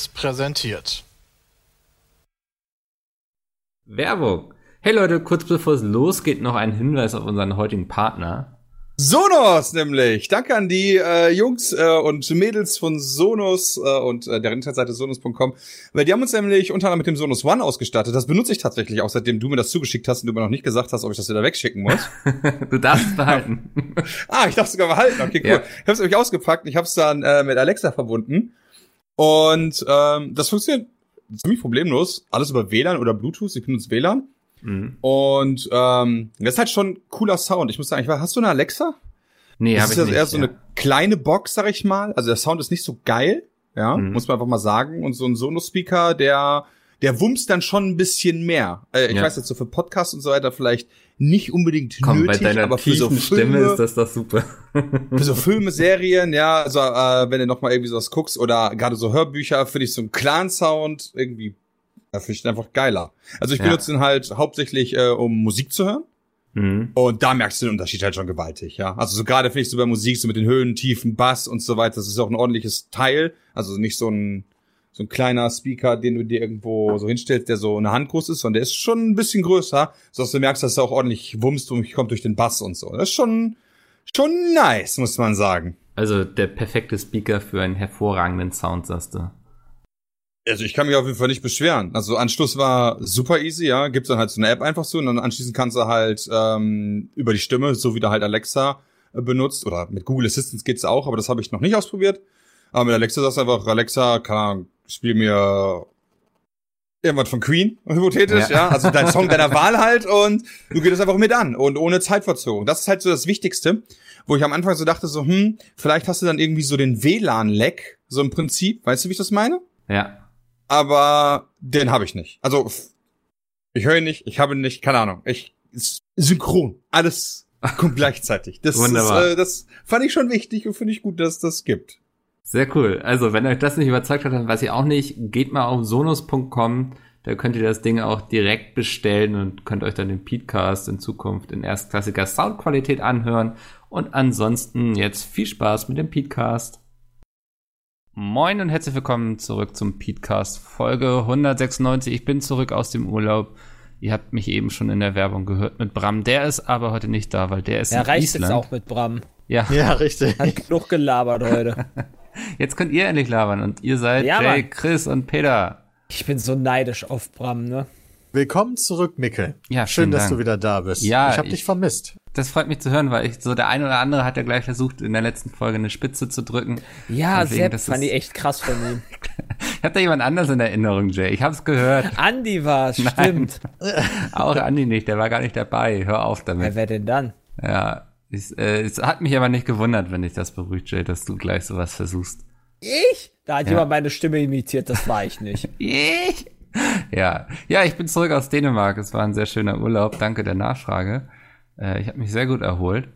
Seriös präsentiert. Werbung. Hey Leute, kurz bevor es losgeht, noch ein Hinweis auf unseren heutigen Partner. Sonos nämlich. Danke an die äh, Jungs äh, und Mädels von Sonos äh, und äh, der Internetseite sonos.com, weil die haben uns nämlich unter anderem mit dem Sonos One ausgestattet. Das benutze ich tatsächlich auch, seitdem du mir das zugeschickt hast und du mir noch nicht gesagt hast, ob ich das wieder wegschicken muss. du darfst es behalten. ah, ich darf es sogar behalten. Okay, cool. Ja. Ich habe es nämlich ausgepackt. Ich habe es dann äh, mit Alexa verbunden und ähm, das funktioniert ziemlich problemlos. Alles über WLAN oder Bluetooth. Ich benutze WLAN. Mhm. Und ähm, das ist halt schon cooler Sound. Ich muss sagen, ich weiß, hast du eine Alexa? Nee, das hab ist ich ja nicht, eher so eine kleine Box, sag ich mal. Also der Sound ist nicht so geil, ja, mhm. muss man einfach mal sagen. Und so ein Sonos-Speaker, der der wumms dann schon ein bisschen mehr. Äh, ich ja. weiß jetzt so für Podcasts und so weiter vielleicht nicht unbedingt Komm, nötig, bei deiner aber für so Filme, Stimme ist das doch super. für so Filme, Serien, ja, also äh, wenn du noch mal irgendwie sowas guckst oder gerade so Hörbücher, finde ich so einen Clan-Sound irgendwie da finde ich einfach geiler. Also ich ja. benutze ihn halt hauptsächlich, äh, um Musik zu hören. Mhm. Und da merkst du den Unterschied halt schon gewaltig, ja. Also so gerade finde ich so bei Musik, so mit den Höhen, Tiefen, Bass und so weiter, das ist auch ein ordentliches Teil. Also nicht so ein, so ein kleiner Speaker, den du dir irgendwo so hinstellst, der so eine Hand groß ist, sondern der ist schon ein bisschen größer, sodass du merkst, dass er auch ordentlich wumst und kommt durch den Bass und so. Das ist schon, schon nice, muss man sagen. Also der perfekte Speaker für einen hervorragenden Sound, sagst du. Also ich kann mich auf jeden Fall nicht beschweren. Also Anschluss war super easy, ja. Gibt's dann halt so eine App einfach so und dann anschließend kannst du halt ähm, über die Stimme, so wie du halt Alexa äh, benutzt oder mit Google Assistant geht's auch, aber das habe ich noch nicht ausprobiert. Aber mit Alexa sagst du einfach, Alexa, kann, spiel mir irgendwas von Queen, hypothetisch, ja. ja. Also dein Song deiner Wahl halt und du gehst es einfach mit an und ohne Zeitverzögerung. Das ist halt so das Wichtigste, wo ich am Anfang so dachte so, hm, vielleicht hast du dann irgendwie so den WLAN-Leck, so im Prinzip. Weißt du, wie ich das meine? Ja aber den habe ich nicht. Also ich höre ihn nicht, ich habe ihn nicht, keine Ahnung. Ich synchron, alles kommt gleichzeitig. Das Wunderbar. Ist, äh, das fand ich schon wichtig und finde ich gut, dass das gibt. Sehr cool. Also, wenn euch das nicht überzeugt hat, dann weiß ich auch nicht. Geht mal auf sonus.com. Da könnt ihr das Ding auch direkt bestellen und könnt euch dann den Podcast in Zukunft in erstklassiger Soundqualität anhören. Und ansonsten jetzt viel Spaß mit dem Podcast. Moin und herzlich willkommen zurück zum Podcast Folge 196. Ich bin zurück aus dem Urlaub. Ihr habt mich eben schon in der Werbung gehört mit Bram. Der ist aber heute nicht da, weil der ist ja, in reicht Island. jetzt auch mit Bram. Ja, ja richtig. Hat genug gelabert heute. Jetzt könnt ihr endlich labern und ihr seid ja, Jay, Mann. Chris und Peter. Ich bin so neidisch auf Bram, ne? Willkommen zurück, Mikkel. Ja, schön, dass Dank. du wieder da bist. Ja, ich habe dich vermisst. Das freut mich zu hören, weil ich so der ein oder andere hat ja gleich versucht, in der letzten Folge eine Spitze zu drücken. Ja, Sepp fand ich echt krass von ihm. ich hab da jemand anders in Erinnerung, Jay. Ich hab's gehört. Andi war stimmt. Auch Andi nicht, der war gar nicht dabei. Hör auf damit. Wer denn dann? Ja, ich, äh, es hat mich aber nicht gewundert, wenn ich das beruhigt, Jay, dass du gleich sowas versuchst. Ich? Da hat ja. jemand meine Stimme imitiert, das war ich nicht. ich? Ja, ja, ich bin zurück aus Dänemark. Es war ein sehr schöner Urlaub. Danke der Nachfrage. Äh, ich habe mich sehr gut erholt.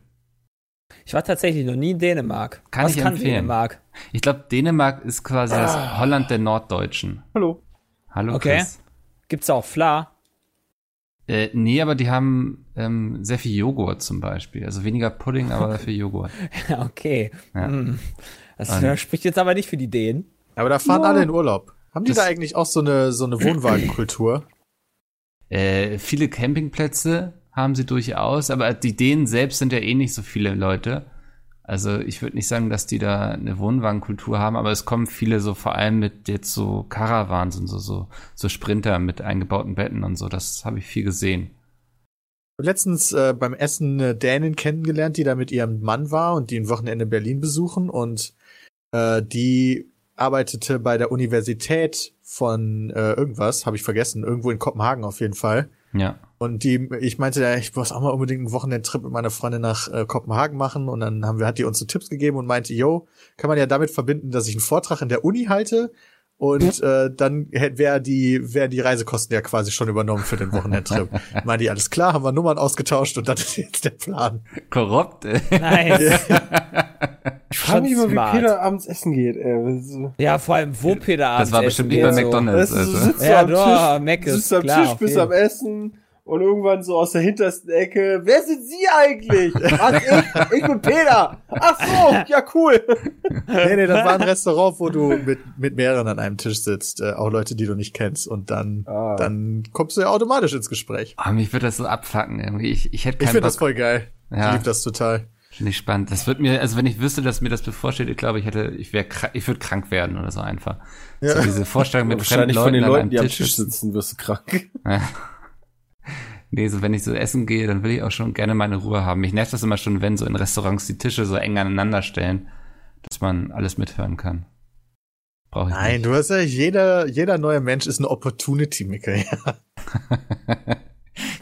Ich war tatsächlich noch nie in Dänemark. Kann Was ich kann empfehlen. Dänemark? Ich glaube, Dänemark ist quasi ah. das Holland der Norddeutschen. Hallo. Hallo, okay. Chris. Gibt's auch Fla? Äh, nee, aber die haben ähm, sehr viel Joghurt zum Beispiel. Also weniger Pudding, aber dafür Joghurt. ja, okay. Ja. Hm. Das Und spricht jetzt aber nicht für die Dänen. Aber da fahren ja. alle in Urlaub. Haben die das da eigentlich auch so eine, so eine Wohnwagenkultur? Äh, viele Campingplätze haben sie durchaus, aber die Dänen selbst sind ja eh nicht so viele Leute. Also ich würde nicht sagen, dass die da eine Wohnwagenkultur haben, aber es kommen viele so vor allem mit jetzt so Caravans und so, so, so Sprinter mit eingebauten Betten und so. Das habe ich viel gesehen. Letztens äh, beim Essen eine Dänin kennengelernt, die da mit ihrem Mann war und die ein Wochenende in Berlin besuchen und äh, die arbeitete bei der Universität von äh, irgendwas, habe ich vergessen, irgendwo in Kopenhagen auf jeden Fall. Ja. Und die, ich meinte, ja, ich muss auch mal unbedingt einen Wochenendtrip mit meiner Freundin nach äh, Kopenhagen machen. Und dann haben wir, hat die uns so Tipps gegeben und meinte, yo, kann man ja damit verbinden, dass ich einen Vortrag in der Uni halte. Und äh, dann wäre die, wären die Reisekosten ja quasi schon übernommen für den Wochenendtrip. Meinte die, alles klar, haben wir Nummern ausgetauscht und das ist jetzt der Plan. Korrupt, ey. Nice. Ich frage mich immer, wie Peter abends essen geht. Ey. Ja, vor allem, wo Peter abends Das war bestimmt nicht bei McDonalds. So. Also. Du sitzt ja, am doch, Tisch, Mac ist sitzt am klar, Tisch, bist am Essen und irgendwann so aus der hintersten Ecke, wer sind Sie eigentlich? Was, ich? Ich bin Peter. Ach so, ja cool. Nee, nee, das war ein Restaurant, wo du mit, mit mehreren an einem Tisch sitzt, äh, auch Leute, die du nicht kennst und dann, ah. dann kommst du ja automatisch ins Gespräch. Oh, mich würde das so abfacken irgendwie. Ich, ich hätte Ich finde das voll geil. Ja. Ich liebe das total. Finde ich spannend. Das wird mir, also wenn ich wüsste, dass mir das bevorsteht, ich glaube, ich hätte, ich wäre, ich würde krank werden oder so einfach. Ja. So diese Vorstellung mit fremden Leuten, von den Leuten, die am Tisch, Tisch sitzen, wirst du krank. Ja. Nee, so wenn ich so essen gehe, dann will ich auch schon gerne meine Ruhe haben. Mich nervt das immer schon, wenn so in Restaurants die Tische so eng aneinander stellen, dass man alles mithören kann. Brauche ich Nein, nicht. du hast ja, jeder, jeder neue Mensch ist eine Opportunity, Mickel, ja.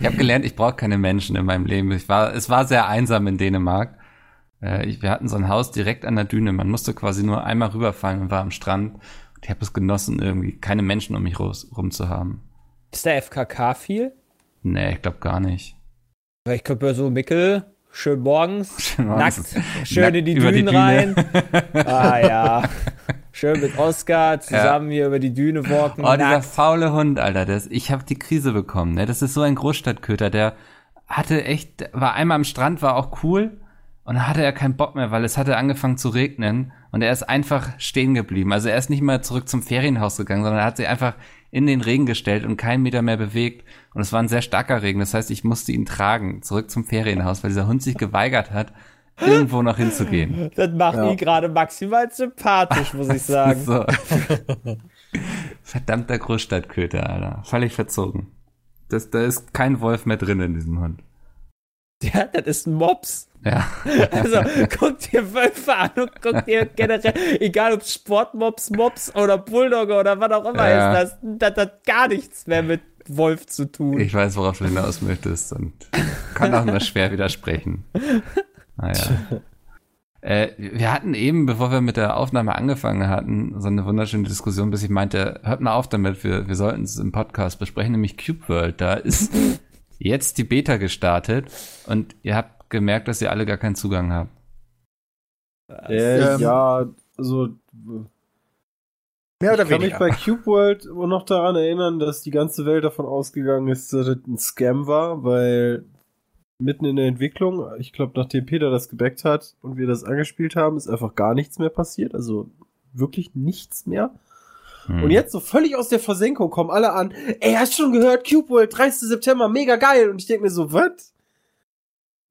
ich habe gelernt, ich brauche keine Menschen in meinem Leben. Ich war, es war sehr einsam in Dänemark. Äh, ich, wir hatten so ein Haus direkt an der Düne. Man musste quasi nur einmal rüberfallen und war am Strand. Und ich habe es genossen, irgendwie keine Menschen um mich rum zu haben. Ist der FKK viel? Nee, ich glaube gar nicht. Ich glaube so Mickel, schön morgens, schön morgens. nackt, schön nackt in die Dünen die rein. ah ja. Schön mit Oscar zusammen ja. hier über die Düne walken. Oh, nackt. dieser faule Hund, Alter. Das, ich habe die Krise bekommen. Ne? Das ist so ein Großstadtköter, der hatte echt, war einmal am Strand, war auch cool. Und dann hatte er keinen Bock mehr, weil es hatte angefangen zu regnen und er ist einfach stehen geblieben. Also er ist nicht mal zurück zum Ferienhaus gegangen, sondern er hat sich einfach in den Regen gestellt und keinen Meter mehr bewegt. Und es war ein sehr starker Regen. Das heißt, ich musste ihn tragen, zurück zum Ferienhaus, weil dieser Hund sich geweigert hat, irgendwo noch hinzugehen. Das macht ja. ihn gerade maximal sympathisch, muss ich sagen. so. Verdammter Großstadtköter, Alter. Völlig verzogen. Das, da ist kein Wolf mehr drin in diesem Hund. Ja, das ist ein Mops. Ja. Also guckt dir Wölfe an und guckt dir generell, egal ob Sportmops, Mops oder Bulldogger oder was auch immer ja. ist, das, das hat gar nichts mehr mit Wolf zu tun. Ich weiß, worauf du hinaus möchtest und kann auch nur schwer widersprechen. Naja. Äh, wir hatten eben, bevor wir mit der Aufnahme angefangen hatten, so eine wunderschöne Diskussion, bis ich meinte, hört mal auf damit, wir, wir sollten es im Podcast besprechen, nämlich Cube World. Da ist jetzt die Beta gestartet und ihr habt gemerkt, dass ihr alle gar keinen Zugang habt. Äh, ähm, ja, also Mehr oder ich kann weniger. mich bei Cube World noch daran erinnern, dass die ganze Welt davon ausgegangen ist, dass es ein Scam war, weil mitten in der Entwicklung, ich glaube, nachdem Peter das gebackt hat und wir das angespielt haben, ist einfach gar nichts mehr passiert. Also wirklich nichts mehr. Hm. Und jetzt so völlig aus der Versenkung kommen alle an, ey, hast du schon gehört, Cube World, 30. September, mega geil. Und ich denke mir so, was?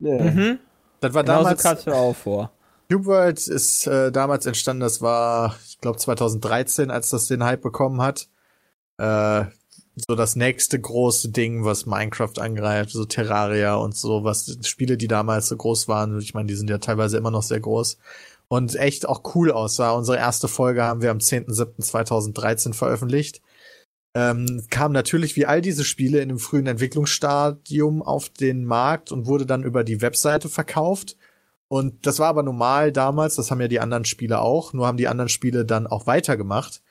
Nee. Mhm. Das war Genauso damals. Kannst du auch vor. Cube World ist äh, damals entstanden, das war, ich glaube, 2013, als das den Hype bekommen hat. Äh, so das nächste große Ding, was Minecraft angreift, so Terraria und so, was Spiele, die damals so groß waren, ich meine, die sind ja teilweise immer noch sehr groß und echt auch cool aussah. Unsere erste Folge haben wir am 10.07.2013 veröffentlicht. Ähm, kam natürlich wie all diese Spiele in einem frühen Entwicklungsstadium auf den Markt und wurde dann über die Webseite verkauft. Und das war aber normal damals, das haben ja die anderen Spiele auch, nur haben die anderen Spiele dann auch weitergemacht,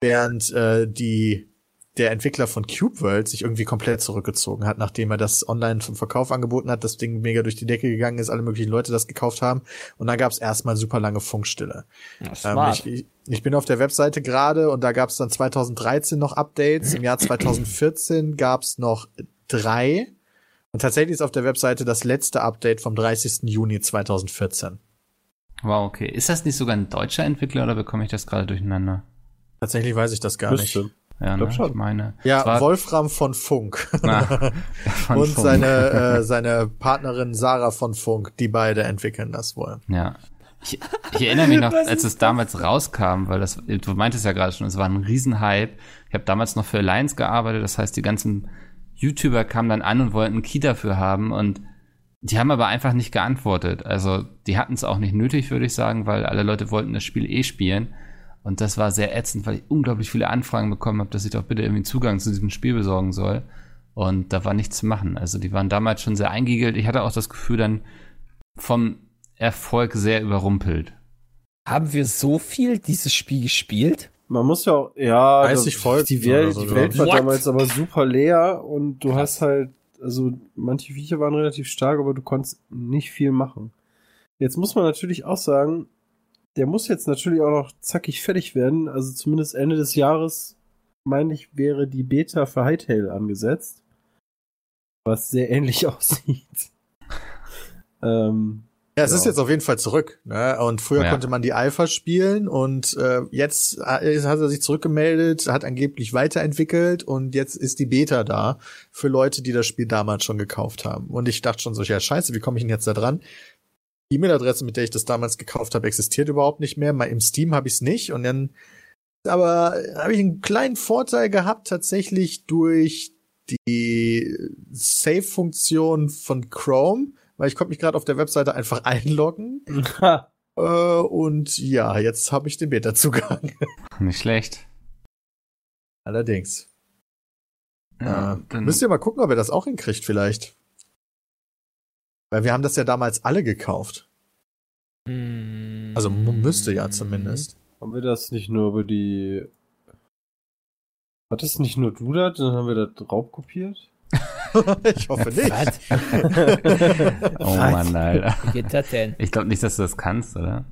während äh, die der Entwickler von Cube World sich irgendwie komplett zurückgezogen hat, nachdem er das online zum Verkauf angeboten hat, das Ding mega durch die Decke gegangen ist, alle möglichen Leute das gekauft haben und dann gab es erstmal super lange Funkstille. Ähm, ich, ich, bin auf der Webseite gerade und da gab es dann 2013 noch Updates, im Jahr 2014 gab es noch drei und tatsächlich ist auf der Webseite das letzte Update vom 30. Juni 2014. Wow, okay. Ist das nicht sogar ein deutscher Entwickler oder bekomme ich das gerade durcheinander? Tatsächlich weiß ich das gar Müsste. nicht. Ja, ne? ich meine. Ja, Wolfram von Funk. Na, von und Funk. seine äh, seine Partnerin Sarah von Funk, die beide entwickeln das wohl. Ja. Ich, ich erinnere mich noch, als es damals rauskam, weil das, du meintest ja gerade schon, es war ein Riesenhype. Ich habe damals noch für Alliance gearbeitet, das heißt, die ganzen YouTuber kamen dann an und wollten einen Key dafür haben und die haben aber einfach nicht geantwortet. Also die hatten es auch nicht nötig, würde ich sagen, weil alle Leute wollten das Spiel eh spielen. Und das war sehr ätzend, weil ich unglaublich viele Anfragen bekommen habe, dass ich doch bitte irgendwie Zugang zu diesem Spiel besorgen soll. Und da war nichts zu machen. Also die waren damals schon sehr eingeigelt. Ich hatte auch das Gefühl dann vom Erfolg sehr überrumpelt. Haben wir so viel dieses Spiel gespielt? Man muss ja auch, ja, 30 Folgen die Welt, so, die Welt war What? damals aber super leer und du Krass. hast halt, also manche Viecher waren relativ stark, aber du konntest nicht viel machen. Jetzt muss man natürlich auch sagen, der muss jetzt natürlich auch noch zackig fertig werden. Also zumindest Ende des Jahres, meine ich, wäre die Beta für Hightail angesetzt. was sehr ähnlich aussieht. ähm, Ja, es Ja. ist jetzt auf jeden Fall zurück. Ne? Und früher Ja. konnte man die Alpha spielen und äh, jetzt hat er sich zurückgemeldet, hat angeblich weiterentwickelt und jetzt ist die Beta da für Leute, die das Spiel damals schon gekauft haben. Und ich dachte schon so, ja scheiße, wie komme ich denn jetzt da dran? Die E-Mail-Adresse, mit der ich das damals gekauft habe, existiert überhaupt nicht mehr. Mal im Steam habe ich es nicht und dann aber habe ich einen kleinen Vorteil gehabt tatsächlich durch die Save-Funktion von Chrome, weil ich konnte mich gerade auf der Webseite einfach einloggen äh, und ja, jetzt habe ich den Beta-Zugang. Nicht schlecht. Allerdings. Ja, äh, dann, müsst ihr mal gucken, ob ihr das auch hinkriegt vielleicht. Weil wir haben das ja damals alle gekauft. Also müsste ja zumindest. haben wir das nicht nur über die. Hat das nicht nur du das? Dann haben wir das raubkopiert? ich hoffe nicht. Oh Mann, Alter. Wie geht das denn? Ich glaube nicht, dass du das kannst, oder?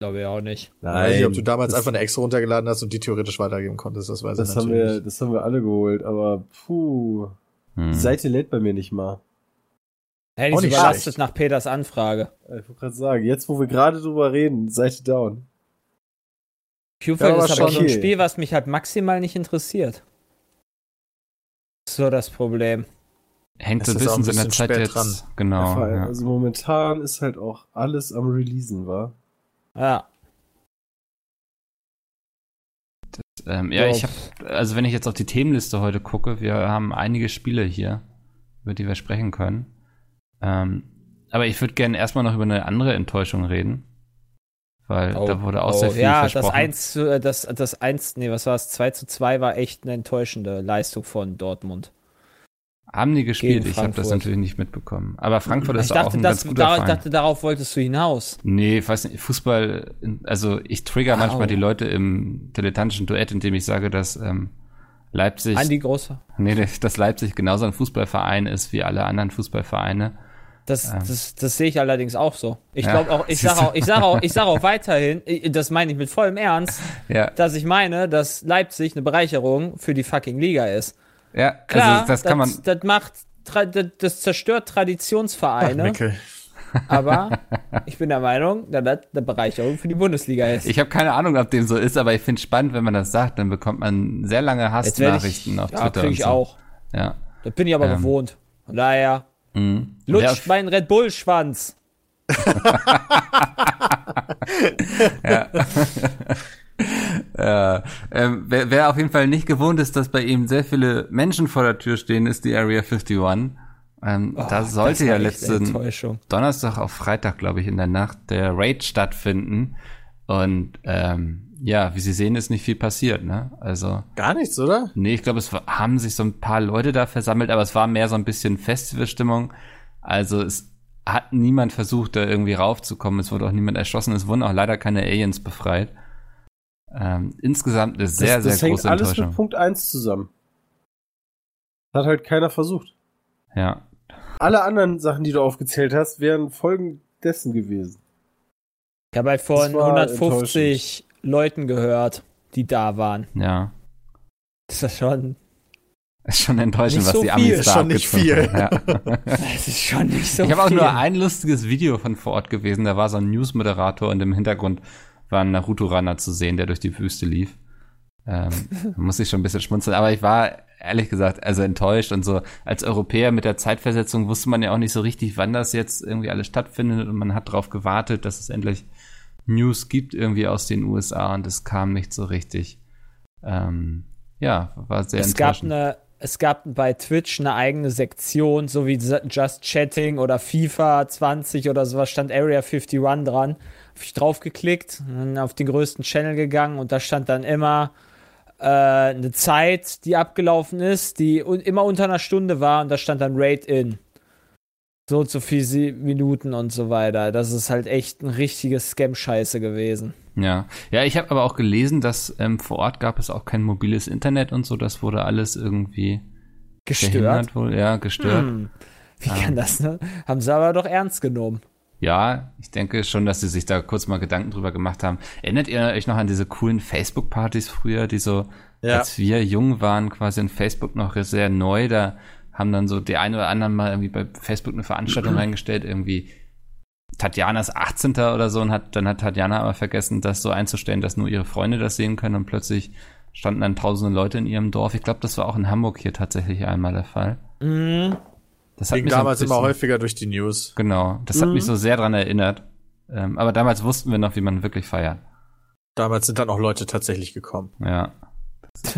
Glaube ich auch nicht. Ich weiß nicht, ob du damals einfach eine extra runtergeladen hast und die theoretisch weitergeben konntest. Das weiß das ich haben natürlich wir, nicht. das haben wir alle geholt, aber puh. Hm. Die Seite lädt bei mir nicht mal. Hey, Auch die ist nicht überlastet nach Peters Anfrage. Ich wollte gerade sagen, jetzt wo wir gerade drüber reden, Seite down. Qfeld aber ist aber schon so ein okay. Spiel, was mich halt maximal nicht interessiert. So das Problem. Hängt so ein bisschen so in der Zeit jetzt. dran. Genau. Ja. Also momentan ist halt auch alles am Releasen, war. Ja. Ähm, ja, ich habe, also wenn ich jetzt auf die Themenliste heute gucke, wir haben einige Spiele hier, über die wir sprechen können. Ähm, aber ich würde gerne erstmal noch über eine andere Enttäuschung reden. Weil da wurde auch sehr viel Oh, ja, versprochen. das 1 zu, äh, das, das 1, nee, was war es? 2 zu 2 war echt eine enttäuschende Leistung von Dortmund. haben die gespielt? Ich habe das natürlich nicht mitbekommen. Aber Frankfurt ist Ich auch dachte, ein das, ganz guter ich dachte, darauf wolltest du hinaus. Nee, ich weiß nicht, Fußball, also ich trigger Au. manchmal die Leute im dilettantischen Duett, indem ich sage, dass ähm, Leipzig, Andi Große. nee, dass Leipzig genauso ein Fußballverein ist wie alle anderen Fußballvereine. Das, Ähm. das, das sehe ich allerdings auch so. Ich Ja. glaube auch, ich sage auch, ich sage auch, ich sage auch weiterhin, ich- das meine ich mit vollem Ernst, Ja, dass ich meine, dass Leipzig eine Bereicherung für die fucking Liga ist. ja, Klar, also das kann man, das macht, tra- das, das zerstört Traditionsvereine, Mickel. aber ich bin der Meinung, dass das eine Bereicherung für die Bundesliga ist. ich habe keine Ahnung, ob dem so ist, aber ich finde spannend, wenn man das sagt, dann bekommt man sehr lange Hassnachrichten auf ja, Twitter krieg und ich so. auch. Ja. Das bin ich aber Ähm. gewohnt. Von daher, Mhm. lutscht Ja, meinen Red Bull-Schwanz. Ja, ähm, wer, wer auf jeden Fall nicht gewohnt ist, dass bei ihm sehr viele Menschen vor der Tür stehen, ist die Area 51. Ähm, da sollte Oh, Das war ja letzten. Donnerstag auf Freitag, glaube ich, in der Nacht der Raid stattfinden. Und ähm, ja, wie Sie sehen, ist nicht viel passiert, ne? Also, Gar nichts, oder? nee, ich glaube, es haben sich so ein paar Leute da versammelt, aber es war mehr so ein bisschen Festivalstimmung. Also es hat niemand versucht, da irgendwie raufzukommen. Es wurde auch niemand erschossen. Es wurden auch leider keine Aliens befreit. Ähm, insgesamt eine sehr, das, das sehr hängt große alles Enttäuschung. mit Punkt 1 zusammen. Hat halt keiner versucht. Ja. Alle anderen Sachen, die du aufgezählt hast, wären Folgen dessen gewesen. Ich habe halt von Das war 150 Leuten gehört, die da waren. Ja. Das ist schon, Ist schon enttäuschend, was so die viel. Amis Ist da schon nicht viel. haben. Ja. das ist schon nicht so ich habe auch viel. nur ein lustiges Video von vor Ort gewesen. Da war so ein News-Moderator und im Hintergrund war ein Naruto-Runner zu sehen, der durch die Wüste lief. Ähm, da muss ich schon ein bisschen schmunzeln. Aber ich war ehrlich gesagt also enttäuscht und so als Europäer mit der Zeitversetzung wusste man ja auch nicht so richtig, wann das jetzt irgendwie alles stattfindet und man hat darauf gewartet, dass es endlich News gibt irgendwie aus den USA und es kam nicht so richtig. Ähm, ja, war sehr es gab eine es gab bei Twitch eine eigene Sektion, so wie Just Chatting oder FIFA 20 oder sowas, stand Area 51 dran. Hab ich draufgeklickt, dann auf den größten Channel gegangen und da stand dann immer äh, eine Zeit, die abgelaufen ist, die un immer unter einer Stunde war und da stand dann Raid in. So und so viele Minuten und so weiter. Das ist halt echt ein richtiges Scam-Scheiße gewesen. Ja, ja, ich habe aber auch gelesen, dass ähm, vor Ort gab es auch kein mobiles Internet und so. Das wurde alles irgendwie Gestört. wohl. Ja, gestört. Hm. Wie Ah. kann das, ne? Haben sie aber doch ernst genommen. Ja, ich denke schon, dass sie sich da kurz mal Gedanken drüber gemacht haben. Erinnert ihr euch noch an diese coolen Facebook-Partys früher, die so, Ja. als wir jung waren, quasi in Facebook noch sehr neu, da haben dann so die eine oder anderen mal irgendwie bei Facebook eine Veranstaltung reingestellt, irgendwie Tatjanas 18. oder so und hat, dann hat Tatjana aber vergessen, das so einzustellen, dass nur ihre Freunde das sehen können und plötzlich standen dann tausende Leute in ihrem Dorf. Ich glaube, das war auch in Hamburg hier tatsächlich einmal der Fall. Mhm. Das hat Ging mich so ein damals immer bisschen- häufiger durch die News. Genau, das hat Mhm. mich so sehr dran erinnert. Ähm, aber damals wussten wir noch, wie man wirklich feiert. Damals sind dann auch Leute tatsächlich gekommen. Ja.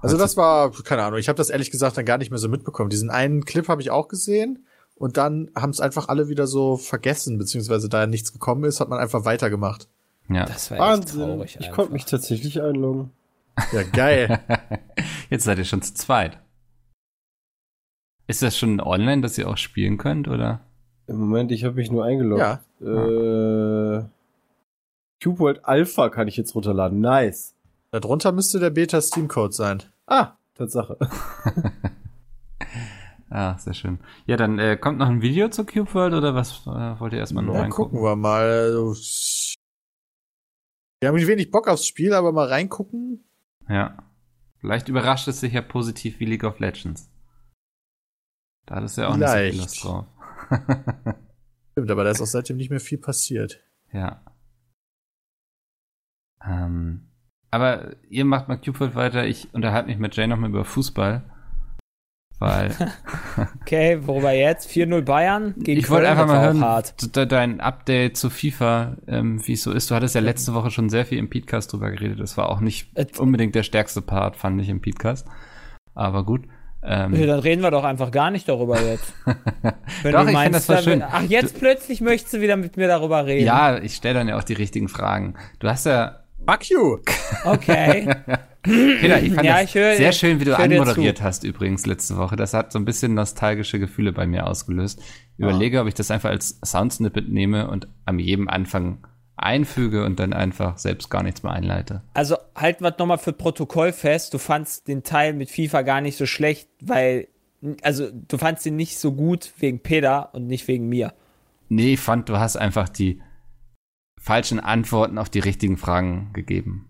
Also das war, keine Ahnung, ich habe das ehrlich gesagt dann gar nicht mehr so mitbekommen. Diesen einen Clip habe ich auch gesehen und dann haben es einfach alle wieder so vergessen, beziehungsweise da nichts gekommen ist, hat man einfach weitergemacht. Ja. Das war echt Wahnsinn. traurig. ich einfach. konnte mich tatsächlich einloggen. Ja, geil. Jetzt seid ihr schon zu zweit. Ist das schon online, dass ihr auch spielen könnt, oder? Im Moment, ich habe mich nur eingeloggt. ja. Äh, Cube World Alpha kann ich jetzt runterladen. Nice. Darunter müsste der Beta Steam Code sein. Ah, Tatsache. Ah, sehr schön. Ja, dann äh, kommt noch ein Video zur Cube World oder was äh, wollt ihr erstmal nur Ja, reingucken? gucken wir mal. Also, Wir haben wenig Bock aufs Spiel, aber mal reingucken. Ja. Vielleicht überrascht es sich ja positiv wie League of Legends. Da hattest du ja auch nicht so Vielleicht. viel Lust drauf. Stimmt, aber da ist auch seitdem nicht mehr viel passiert. ja. Ähm, aber ihr macht mal World weiter. Ich unterhalte mich mit Jay nochmal über Fußball. Weil Okay, worüber jetzt? 4-0 Bayern gegen ich wollte einfach mal war hören, dein Update zu FIFA, ähm, wie es so ist. Du hattest ja letzte Woche schon sehr viel im Podcast drüber geredet. Das war auch nicht Äh, unbedingt der stärkste Part, fand ich im Podcast. Aber gut. Ähm, Ja, dann reden wir doch einfach gar nicht darüber jetzt. Wenn Doch, du ich meinst, find das dann- schön. Ach, jetzt plötzlich möchtest du wieder mit mir darüber reden. ja, ich stelle dann ja auch die richtigen Fragen. Du hast ja Fuck you! Okay. Peter, ich fand Ja, ich höre- sehr schön, wie du anmoderiert hast übrigens letzte Woche. Das hat so ein bisschen nostalgische Gefühle bei mir ausgelöst. Überlege, ob ich das einfach als Soundsnippet nehme und am jedem Anfang einfüge und dann einfach selbst gar nichts mehr einleite. Also halten wir nochmal für Protokoll fest. Du fandst den Teil mit FIFA gar nicht so schlecht, weil, also du fandst ihn nicht so gut wegen Peter und nicht wegen mir. Nee, ich fand, du hast einfach die falschen Antworten auf die richtigen Fragen gegeben.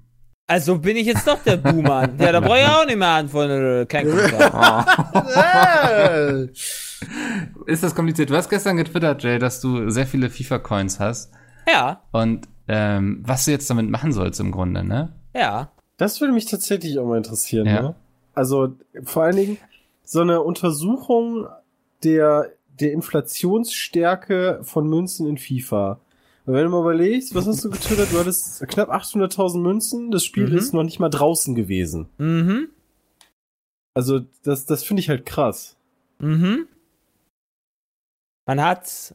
Also bin ich jetzt doch der Boomer. ja, da brauche ich auch nicht mehr antworten. Kein Kommentar. Äh, Ist das kompliziert? Du hast gestern getwittert, Jay, dass du sehr viele FIFA-Coins hast ja, und ähm, was du jetzt damit machen sollst im Grunde, ne? ja. Das würde mich tatsächlich auch mal interessieren. Ja. Ne? Also vor allen Dingen so eine Untersuchung der, der Inflationsstärke von Münzen in FIFA. Und wenn du mal überlegst, was hast du getwittert? Du hattest knapp 800.000 Münzen. Das Spiel Mhm. ist noch nicht mal draußen gewesen. Mhm. Also das, das finde ich halt krass. Mhm. Man hat,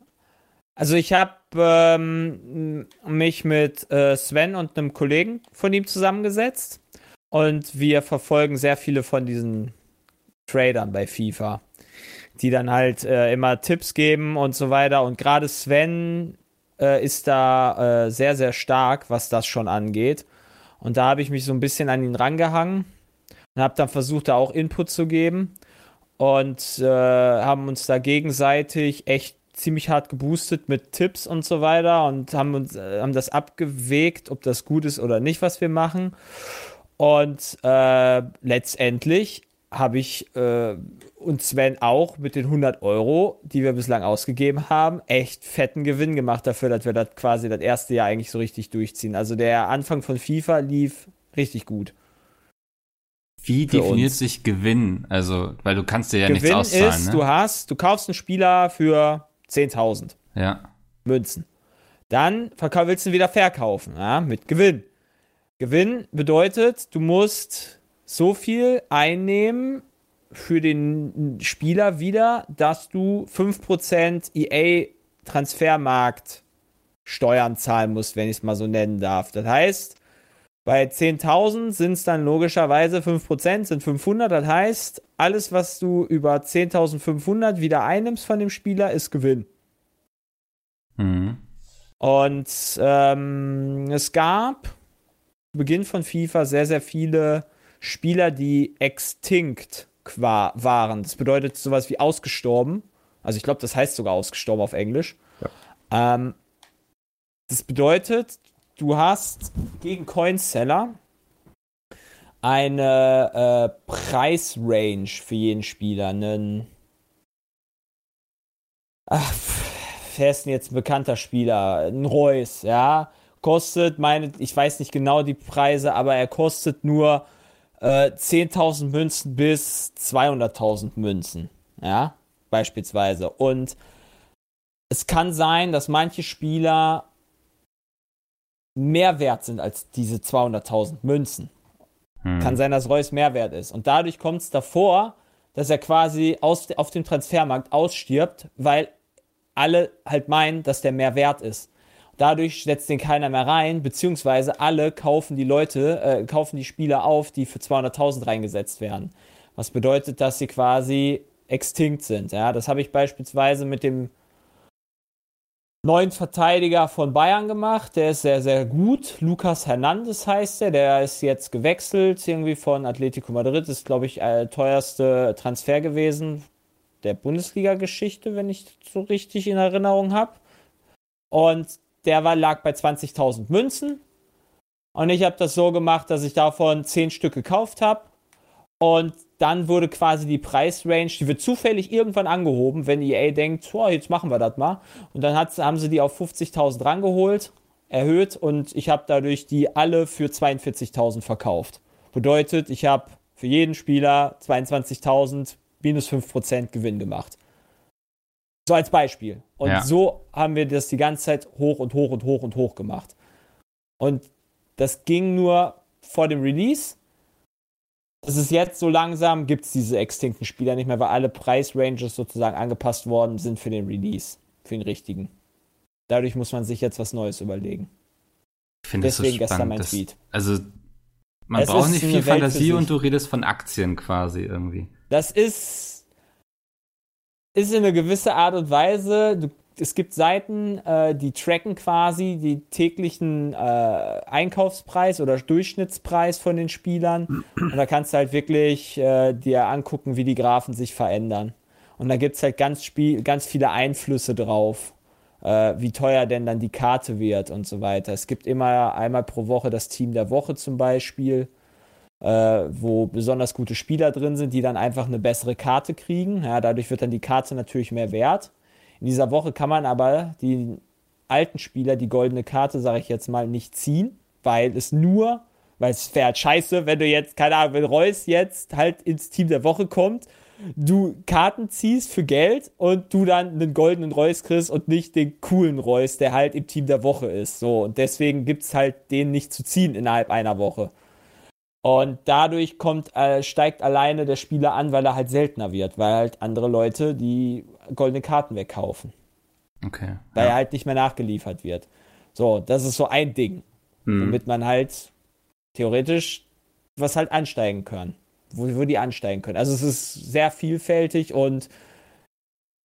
also ich habe ähm, mich mit äh, Sven und einem Kollegen von ihm zusammengesetzt und wir verfolgen sehr viele von diesen Tradern bei FIFA, die dann halt äh, immer Tipps geben und so weiter. Und gerade Sven äh, ist da äh, sehr, sehr stark, was das schon angeht. Und da habe ich mich so ein bisschen an ihn rangehangen und habe dann versucht, da auch Input zu geben und äh, haben uns da gegenseitig echt ziemlich hart geboostet mit Tipps und so weiter und haben uns äh, haben das abgewegt, ob das gut ist oder nicht, was wir machen. Und äh, letztendlich habe ich äh, und Sven auch mit den 100 Euro, die wir bislang ausgegeben haben, echt fetten Gewinn gemacht dafür, dass wir das quasi das erste Jahr eigentlich so richtig durchziehen. Also der Anfang von FIFA lief richtig gut. Wie Für definiert uns. sich Gewinn? Also, weil du kannst dir ja nichts Gewinn auszahlen, ist, ne? du hast, du kaufst einen Spieler für 10.000 ja. Münzen. Dann willst du ihn wieder verkaufen, ja, mit Gewinn. Gewinn bedeutet, du musst so viel einnehmen für den Spieler wieder, dass du 5% EA Transfermarkt Steuern zahlen musst, wenn ich es mal so nennen darf. Das heißt, bei 10.000 sind es dann logischerweise 5%, sind 500. Das heißt, alles, was du über 10.500 wieder einnimmst von dem Spieler, ist Gewinn. Mhm. Und ähm, es gab zu Beginn von FIFA sehr, sehr viele Spieler, die extinct qua waren. Das bedeutet sowas wie ausgestorben. Also ich glaube, das heißt sogar ausgestorben auf Englisch. Ähm, das bedeutet, du hast gegen Coinseller eine äh, Preisrange für jeden Spieler, einen Ach, wer ist denn jetzt ein bekannter Spieler? Ein Reus, ja. Kostet, meine, ich weiß nicht genau die Preise, aber er kostet nur äh, 10.000 Münzen bis 200.000 Münzen, ja, beispielsweise. Und es kann sein, dass manche Spieler mehr wert sind als diese 200.000 Münzen. Hm. Kann sein, dass Reus mehr wert ist. Und dadurch kommt es davor, dass er quasi aus, auf dem Transfermarkt ausstirbt, weil alle halt meinen, dass der mehr wert ist. Dadurch setzt den keiner mehr rein, beziehungsweise alle kaufen die Leute, äh, kaufen die Spieler auf, die für 200.000 reingesetzt werden. Was bedeutet, dass sie quasi extinkt sind. Ja, das habe ich beispielsweise mit dem neuen Verteidiger von Bayern gemacht. Der ist sehr, sehr gut. Lucas Hernandez heißt er. Der ist jetzt gewechselt, irgendwie von Atletico Madrid. Ist, glaube ich, der teuerste Transfer gewesen der Bundesliga-Geschichte, wenn ich so richtig in Erinnerung habe. Und der war, lag bei 20.000 Münzen. Und ich habe das so gemacht, dass ich davon 10 Stück gekauft habe. Und dann wurde quasi die Preisrange, die wird zufällig irgendwann angehoben, wenn EA denkt, oh, jetzt machen wir das mal. Und dann haben sie die auf 50.000 rangeholt, erhöht und ich habe dadurch die alle für 42.000 verkauft. Bedeutet, ich habe für jeden Spieler 22.000 minus 5% Gewinn gemacht. So als Beispiel. Und ja. so haben wir das die ganze Zeit hoch und hoch und hoch und hoch gemacht. Und das ging nur vor dem Release das ist jetzt so langsam, gibt es diese extinkten Spieler nicht mehr, weil alle Preisranges sozusagen angepasst worden sind für den Release, für den richtigen. Dadurch muss man sich jetzt was Neues überlegen. Ich finde das so spannend. gestern mein Tweet. Also, man es braucht nicht viel Fantasie und du redest von Aktien quasi irgendwie. Das ist, ist in einer gewissen Art und Weise, du es gibt Seiten, äh, die tracken quasi die täglichen äh, Einkaufspreis oder Durchschnittspreis von den Spielern. Und da kannst du halt wirklich äh, dir angucken, wie die Graphen sich verändern. Und da gibt es halt ganz, Spiel ganz viele Einflüsse drauf, äh, wie teuer denn dann die Karte wird und so weiter. Es gibt immer einmal pro Woche das Team der Woche zum Beispiel. Äh, wo besonders gute Spieler drin sind, die dann einfach eine bessere Karte kriegen. Ja, dadurch wird dann die Karte natürlich mehr wert. In dieser Woche kann man aber die alten Spieler die goldene Karte, sage ich jetzt mal, nicht ziehen, weil es nur, weil es halt scheiße, wenn du jetzt, keine Ahnung, wenn Reus jetzt halt ins Team der Woche kommt, du Karten ziehst für Geld und du dann einen goldenen Reus kriegst und nicht den coolen Reus, der halt im Team der Woche ist. So, und deswegen gibt es halt den nicht zu ziehen innerhalb einer Woche. Und dadurch kommt, äh, steigt alleine der Spieler an, weil er halt seltener wird, weil halt andere Leute die goldene Karten wegkaufen. Okay. Weil ja. er halt nicht mehr nachgeliefert wird. So, das ist so ein Ding, hm. womit man halt theoretisch was halt ansteigen kann. Wo, wo die ansteigen können. Also es ist sehr vielfältig und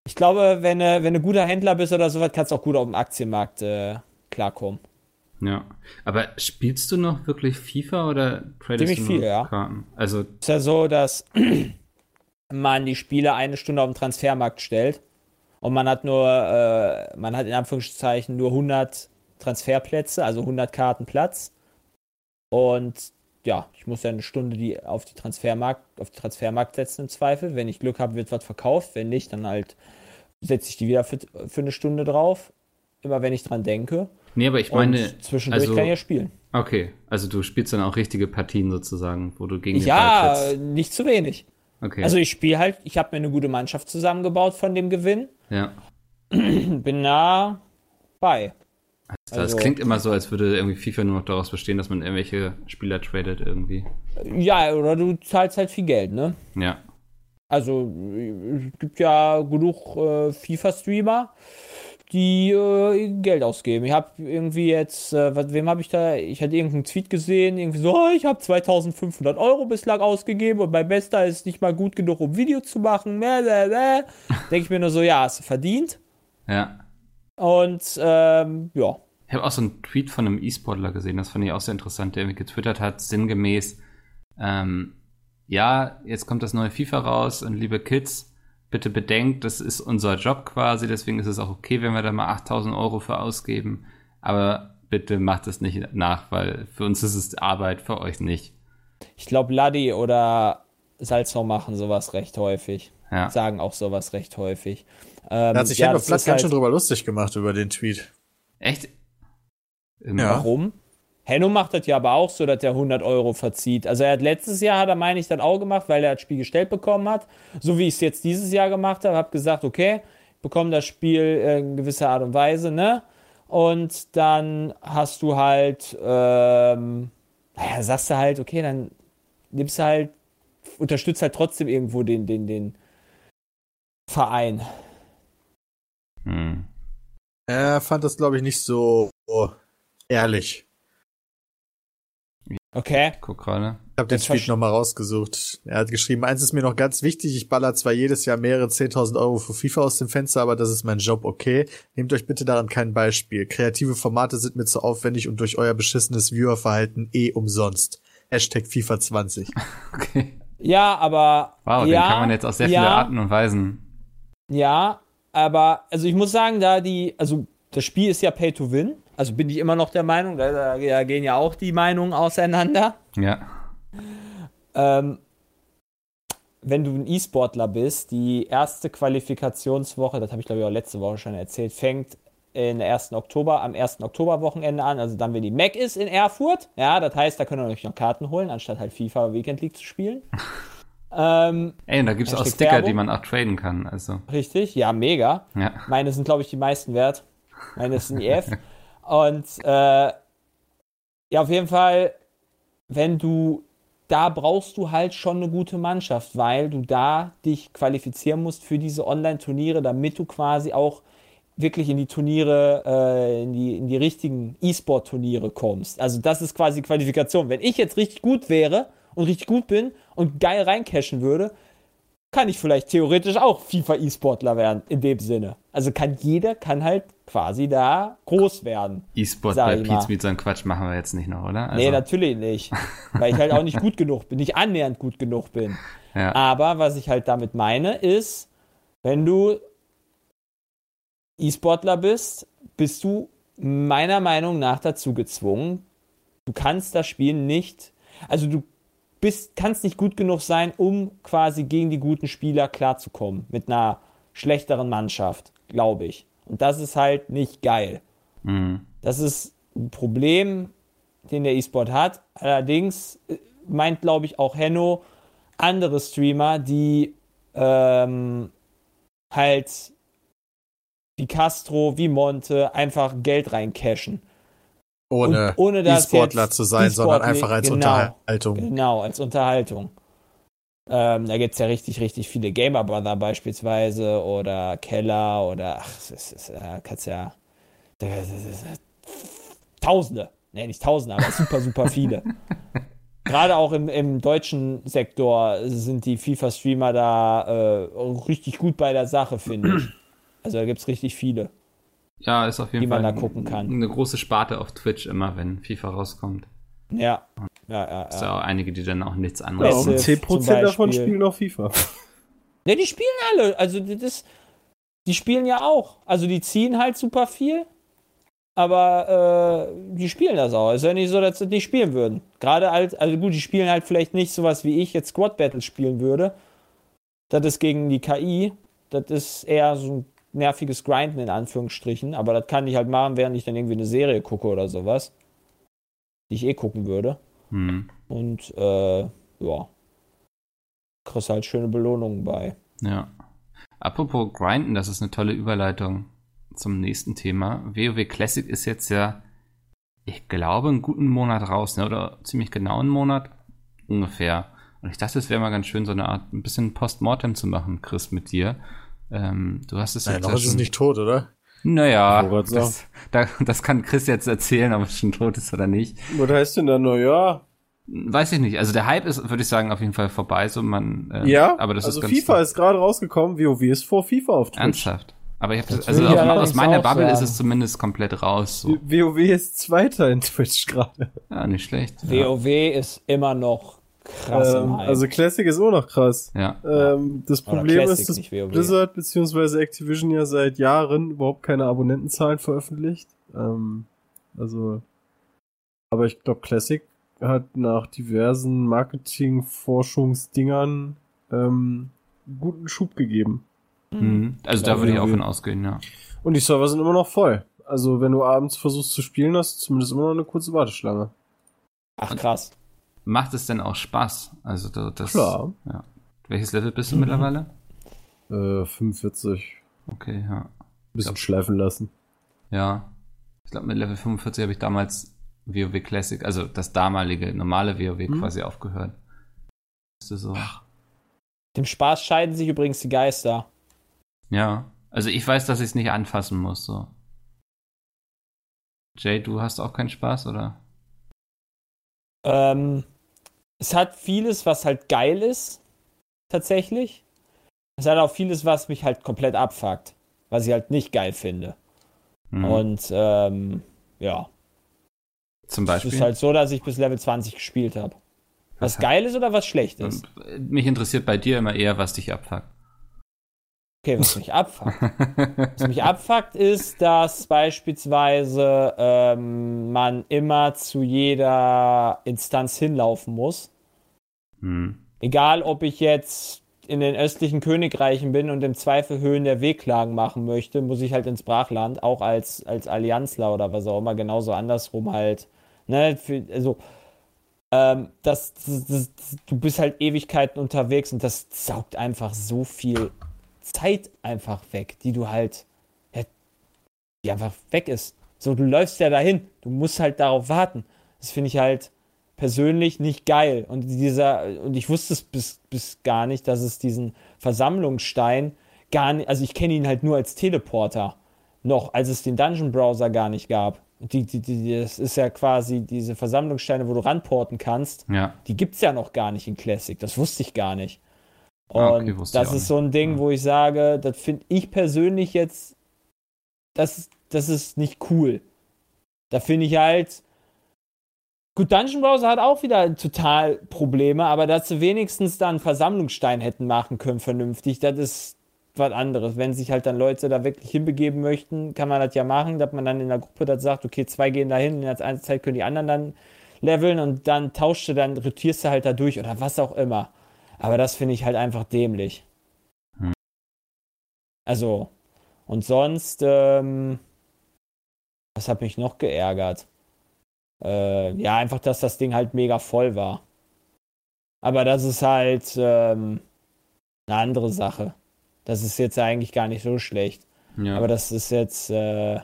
ich glaube, wenn du, wenn du guter Händler bist oder sowas, kannst du auch gut auf dem Aktienmarkt äh, klarkommen. Ja, aber spielst du noch wirklich FIFA oder tradest Ziemlich du viel, ja. Karten? Also ist ja so, dass man die Spiele eine Stunde auf dem Transfermarkt stellt und man hat nur, äh, man hat in Anführungszeichen nur 100 Transferplätze, also 100 Karten Platz. Und ja, ich muss ja eine Stunde die auf die Transfermarkt, auf den Transfermarkt setzen im Zweifel. Wenn ich Glück habe, wird was verkauft. Wenn nicht, dann halt setze ich die wieder für, für eine Stunde drauf. Immer wenn ich dran denke. Nee, aber ich meine. Und zwischendurch also, kann ich ja spielen. Okay, also du spielst dann auch richtige Partien sozusagen, wo du gegen den Ja, nicht zu wenig. Okay. Also ich spiele halt, ich habe mir eine gute Mannschaft zusammengebaut von dem Gewinn. Ja. Bin nah bei. Also, also, das klingt immer so, als würde irgendwie FIFA nur noch daraus bestehen, dass man irgendwelche Spieler tradet irgendwie. Ja, oder du zahlst halt viel Geld, ne? Ja. Also es gibt ja genug äh, FIFA-Streamer, die äh, Geld ausgeben. Ich habe irgendwie jetzt, äh, was, wem habe ich da? Ich hatte irgendeinen Tweet gesehen, irgendwie so, oh, ich habe 2500 Euro bislang ausgegeben und mein Bester ist nicht mal gut genug, um Video zu machen. Denke ich mir nur so, ja, hast du verdient. Ja. Und ähm, ja. Ich habe auch so einen Tweet von einem E-Sportler gesehen, das fand ich auch sehr interessant, der mir getwittert hat, sinngemäß, ähm, ja, jetzt kommt das neue FIFA raus und liebe Kids, bitte bedenkt, das ist unser Job quasi, deswegen ist es auch okay, wenn wir da mal 8000 Euro für ausgeben. Aber bitte macht es nicht nach, weil für uns ist es Arbeit, für euch nicht. Ich glaube, Laddi oder Salzau machen sowas recht häufig. Ja. Sagen auch sowas recht häufig. Ähm, Da hat sich ja, ist ganz halt- schön drüber lustig gemacht über den Tweet. Echt? Im- Ja. Warum? Henno macht das ja aber auch so, dass er 100 Euro verzieht. Also er hat letztes Jahr, hat er meine ich, das auch gemacht, weil er das Spiel gestellt bekommen hat. So wie ich es jetzt dieses Jahr gemacht habe, habe gesagt, okay, ich bekomme das Spiel in gewisser Art und Weise, ne? Und dann hast du halt, ähm, naja, sagst du halt, okay, dann nimmst du halt, unterstützt halt trotzdem irgendwo den, den, den Verein. Hm. Er fand das, glaube ich, nicht so ehrlich. Okay? Guck gerade. Ich habe den Das Tweet nochmal rausgesucht. Er hat geschrieben, eins ist mir noch ganz wichtig, ich baller zwar jedes Jahr mehrere 10.000 Euro für FIFA aus dem Fenster, aber das ist mein Job, okay? Nehmt euch bitte daran kein Beispiel. Kreative Formate sind mir zu aufwendig und durch euer beschissenes Viewerverhalten eh umsonst. Hashtag FIFA 20. Okay. Ja, aber. Wow, ja, den kann man jetzt auf sehr ja, viele Arten und Weisen. Ja, aber also ich muss sagen, da die, also das Spiel ist ja Pay to Win. Also bin ich immer noch der Meinung, da, da, gehen ja auch die Meinungen auseinander. Ja. Ähm, wenn du ein E-Sportler bist, die erste Qualifikationswoche, das habe ich glaube ich auch letzte Woche schon erzählt, fängt in der 1. Oktober, am 1. Oktoberwochenende an, also dann, wenn die Mac ist in Erfurt. Ja, das heißt, da könnt ihr euch noch Karten holen, anstatt halt FIFA Weekend League zu spielen. ähm, Ey, und da gibt's auch Hashtag Sticker, Werbung. die man auch traden kann. Also, richtig, ja, mega. ja. Meine sind, glaube ich, die meisten wert. Meine ist ein EF. Und äh, ja, auf jeden Fall, wenn du, da brauchst du halt schon eine gute Mannschaft, weil du da dich qualifizieren musst für diese Online-Turniere, damit du quasi auch wirklich in die Turniere, äh, in, die, in die richtigen E-Sport-Turniere kommst. Also das ist quasi Qualifikation. Wenn ich jetzt richtig gut wäre und richtig gut bin und geil reincashen würde, kann ich vielleicht theoretisch auch FIFA-E-Sportler werden, in dem Sinne. Also kann jeder, kann halt quasi da groß werden. E-Sport bei mit so einem Quatsch machen wir jetzt nicht noch, oder? Also, nee, natürlich nicht. Weil ich halt auch nicht gut genug bin, nicht annähernd gut genug bin. ja. Aber was ich halt damit meine, ist, wenn du E-Sportler bist, bist du meiner Meinung nach dazu gezwungen. Du kannst das Spiel nicht, also du bist, kannst nicht gut genug sein, um quasi gegen die guten Spieler klarzukommen. Mit einer schlechteren Mannschaft, glaube ich. Und das ist halt nicht geil. Mhm. Das ist ein Problem, den der E-Sport hat. Allerdings äh, meint, glaube ich, auch Henno andere Streamer, die ähm, halt wie Castro, wie Monte einfach Geld reincashen. Ohne, Und ohne dass E-Sportler zu sein, sondern E-Sport- einfach als genau. Unterhaltung. Genau, als Unterhaltung. Ähm, da gibt es ja richtig, richtig viele Gamer Brother beispielsweise oder Keller oder ach, es ist, äh, kannst ja das ist- das ist- Tausende. Nee, nicht Tausende, aber super, super viele. Gerade auch im, im deutschen Sektor sind die FIFA-Streamer da äh, richtig gut bei der Sache, finde ich. Also da gibt es richtig viele. ja, ist auf jeden die Fall man da gucken kann. eine große Sparte auf Twitch immer, wenn FIFA rauskommt. Ja. Ja, ja, Ist ja. ja auch einige, die dann auch nichts Ja, anderes und Massive machen. 10% zum davon spielen noch FIFA. Ne, die spielen alle. Also das, die spielen ja auch. Also die ziehen halt super viel. Aber äh, die spielen das auch. Ist ja nicht so, dass sie nicht spielen würden. Gerade als, also gut, die spielen halt vielleicht nicht sowas wie ich jetzt Squad Battles spielen würde. Das ist gegen die KI. Das ist eher so ein nerviges Grinden in Anführungsstrichen. Aber das kann ich halt machen, während ich dann irgendwie eine Serie gucke oder sowas. Die ich eh gucken würde. Hm. Und äh, ja. Kriegst halt schöne Belohnungen bei. Ja. Apropos Grinden, das ist eine tolle Überleitung zum nächsten Thema. WoW Classic ist jetzt ja, ich glaube, einen guten Monat raus, ne? oder ziemlich genau einen Monat ungefähr. Und ich dachte, es wäre mal ganz schön, so eine Art, ein bisschen Postmortem zu machen, Chris, mit dir. Ähm, du hast es Nein, jetzt noch ja ist es schon- nicht tot, oder? Naja, das, da, das kann Chris jetzt erzählen, ob es schon tot ist oder nicht. Was heißt denn da Neujahr? Weiß ich nicht. Also der Hype ist, würde ich sagen, auf jeden Fall vorbei. So man, äh, Ja, aber das also ist ganz FIFA ist gerade rausgekommen, WoW ist vor FIFA auf Twitch. ernsthaft. Aber ich habe das, also auf, aus meiner Bubble ist sagen. es zumindest komplett raus. So. WoW ist Zweiter in Twitch gerade. Ja, nicht schlecht. Ja. WoW ist immer noch krass Ähm, also Classic ist auch noch krass. ja. Ähm, das Problem ist, dass. Blizzard bzw. Activision ja seit Jahren überhaupt keine Abonnentenzahlen veröffentlicht. Ähm, also, aber ich glaube, Classic hat nach diversen Marketing-Forschungsdingern ähm, guten Schub gegeben. Mhm. Also da würde ich auch von ausgehen, ja. Und die Server sind immer noch voll. Also wenn du abends versuchst zu spielen, hast du zumindest immer noch eine kurze Warteschlange. Ach krass. Macht es denn auch Spaß? Also da- das. Klar. Ja. Welches Level bist du mittlerweile? Äh, 45. Okay, ja. Bisschen schleifen lassen. Ja. Ich glaube, mit Level 45 habe ich damals WoW Classic, also das damalige normale WoW Hm. quasi aufgehört. So? Dem Spaß scheiden sich übrigens die Geister. Ja. Also ich weiß, dass ich es nicht anfassen muss, so. Jay, du hast auch keinen Spaß, oder? Ähm, es hat vieles, was halt geil ist, tatsächlich. Es hat auch vieles, was mich halt komplett abfuckt, was ich halt nicht geil finde. Hm. Und ähm, ja, Zum es Beispiel. ist halt so, dass ich bis Level 20 gespielt habe. Was geil ist oder was schlecht ist? Und Mich interessiert bei dir immer eher, was dich abfuckt. Okay, was mich abfuckt. Was mich abfuckt ist, dass beispielsweise ähm, man immer zu jeder Instanz hinlaufen muss. hm. Egal, ob ich jetzt in den östlichen Königreichen bin und im Zweifel Höhen der Wehklagen machen möchte, muss ich halt ins Brachland, auch als, als Allianzler oder was auch immer, genauso andersrum halt. Ne, für, also, ähm, das, das, das, du bist halt Ewigkeiten unterwegs und das saugt einfach so viel Zeit einfach weg, die du halt, ja, die einfach weg ist. So, du läufst ja dahin, du musst halt darauf warten. Das finde ich halt persönlich nicht geil. Und dieser, und ich wusste es bis, bis gar nicht, dass es diesen Versammlungsstein gar nicht, also ich kenne ihn halt nur als Teleporter. Noch, als es den Dungeon Browser gar nicht gab. Die, die, die, das ist ja quasi diese Versammlungssteine, wo du ranporten kannst. Ja. Die gibt's ja noch gar nicht in Classic. Das wusste ich gar nicht. Und Ah, okay, das ist so ein Ding, Ja. wo ich sage, das finde ich persönlich jetzt, das, das ist nicht cool. Da finde ich halt, gut, Dungeon Browser hat auch wieder total Probleme, aber dass sie wenigstens dann einen Versammlungsstein hätten machen können, vernünftig, das ist was anderes. Wenn sich halt dann Leute da wirklich hinbegeben möchten, kann man das ja machen, dass man dann in der Gruppe das sagt, okay, zwei gehen dahin, in der Zeit können die anderen dann leveln und dann tauscht du, dann rotierst du halt da durch oder was auch immer. Aber das finde ich halt einfach dämlich. Hm. Also, und sonst, ähm, was hat mich noch geärgert? Äh, ja, einfach, dass das Ding halt mega voll war. Aber das ist halt ähm, eine andere Sache. Das ist jetzt eigentlich gar nicht so schlecht. ja. Aber das ist jetzt, äh,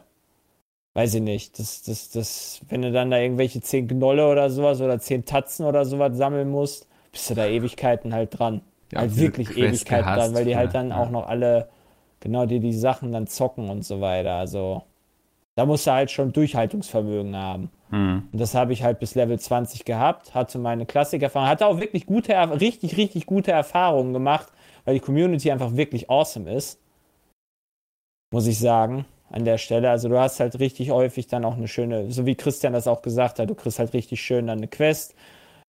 weiß ich nicht. Das, das, das, wenn du dann da irgendwelche zehn Gnolle oder sowas oder zehn Tatzen oder sowas sammeln musst, bist du da Ewigkeiten halt dran. Ja, halt wirklich Quest Ewigkeiten gehasst dran, weil die halt dann ja. auch noch alle, genau, die die Sachen dann zocken und so weiter. Also, da musst du halt schon Durchhaltungsvermögen haben. hm. Und das habe ich halt bis Level 20 gehabt, hatte meine Klassikerfahrung, hatte auch wirklich gute, richtig, richtig gute Erfahrungen gemacht, weil die Community einfach wirklich awesome ist. Muss ich sagen, an der Stelle. Also du hast halt richtig häufig dann auch eine schöne, so wie Christian das auch gesagt hat, du kriegst halt richtig schön dann eine Quest.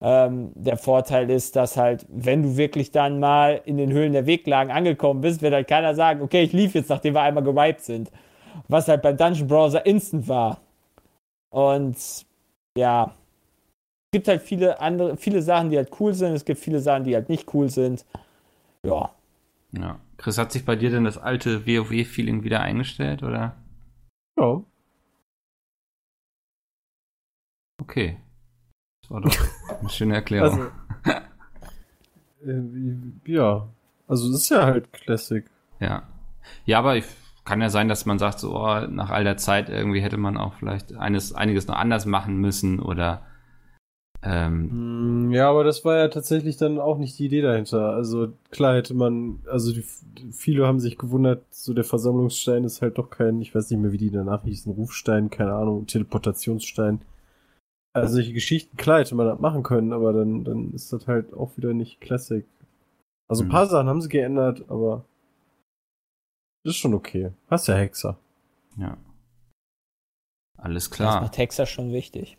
Ähm, der Vorteil ist, dass halt, wenn du wirklich dann mal in den Höhlen der Weglagen angekommen bist, wird halt keiner sagen, okay, ich lief jetzt, nachdem wir einmal gewiped sind. Was halt beim Dungeon Browser instant war. Und ja, es gibt halt viele andere, viele Sachen, die halt cool sind, es gibt viele Sachen, die halt nicht cool sind. Ja. ja. Chris, hat sich bei dir denn das alte WoW-Feeling wieder eingestellt, oder? Ja. Okay. Das war doch eine schöne Erklärung. Also, äh, ja. Also es ist ja halt Classic. Ja. Ja, aber ich, kann ja sein, dass man sagt, so, oh, nach all der Zeit irgendwie hätte man auch vielleicht eines, einiges noch anders machen müssen oder ähm, Hm, Ja, aber das war ja tatsächlich dann auch nicht die Idee dahinter. Also klar hätte man, also die, viele haben sich gewundert, so der Versammlungsstein ist halt doch kein, ich weiß nicht mehr, wie die danach hießen, Rufstein, keine Ahnung, Teleportationsstein. Also solche Geschichten, klar hätte man das machen können, aber dann, dann ist das halt auch wieder nicht Classic. Also ein Mhm. paar Sachen haben sie geändert, aber das ist schon okay. Hast ja Hexer. ja. Alles Das klar. macht Hexer schon wichtig.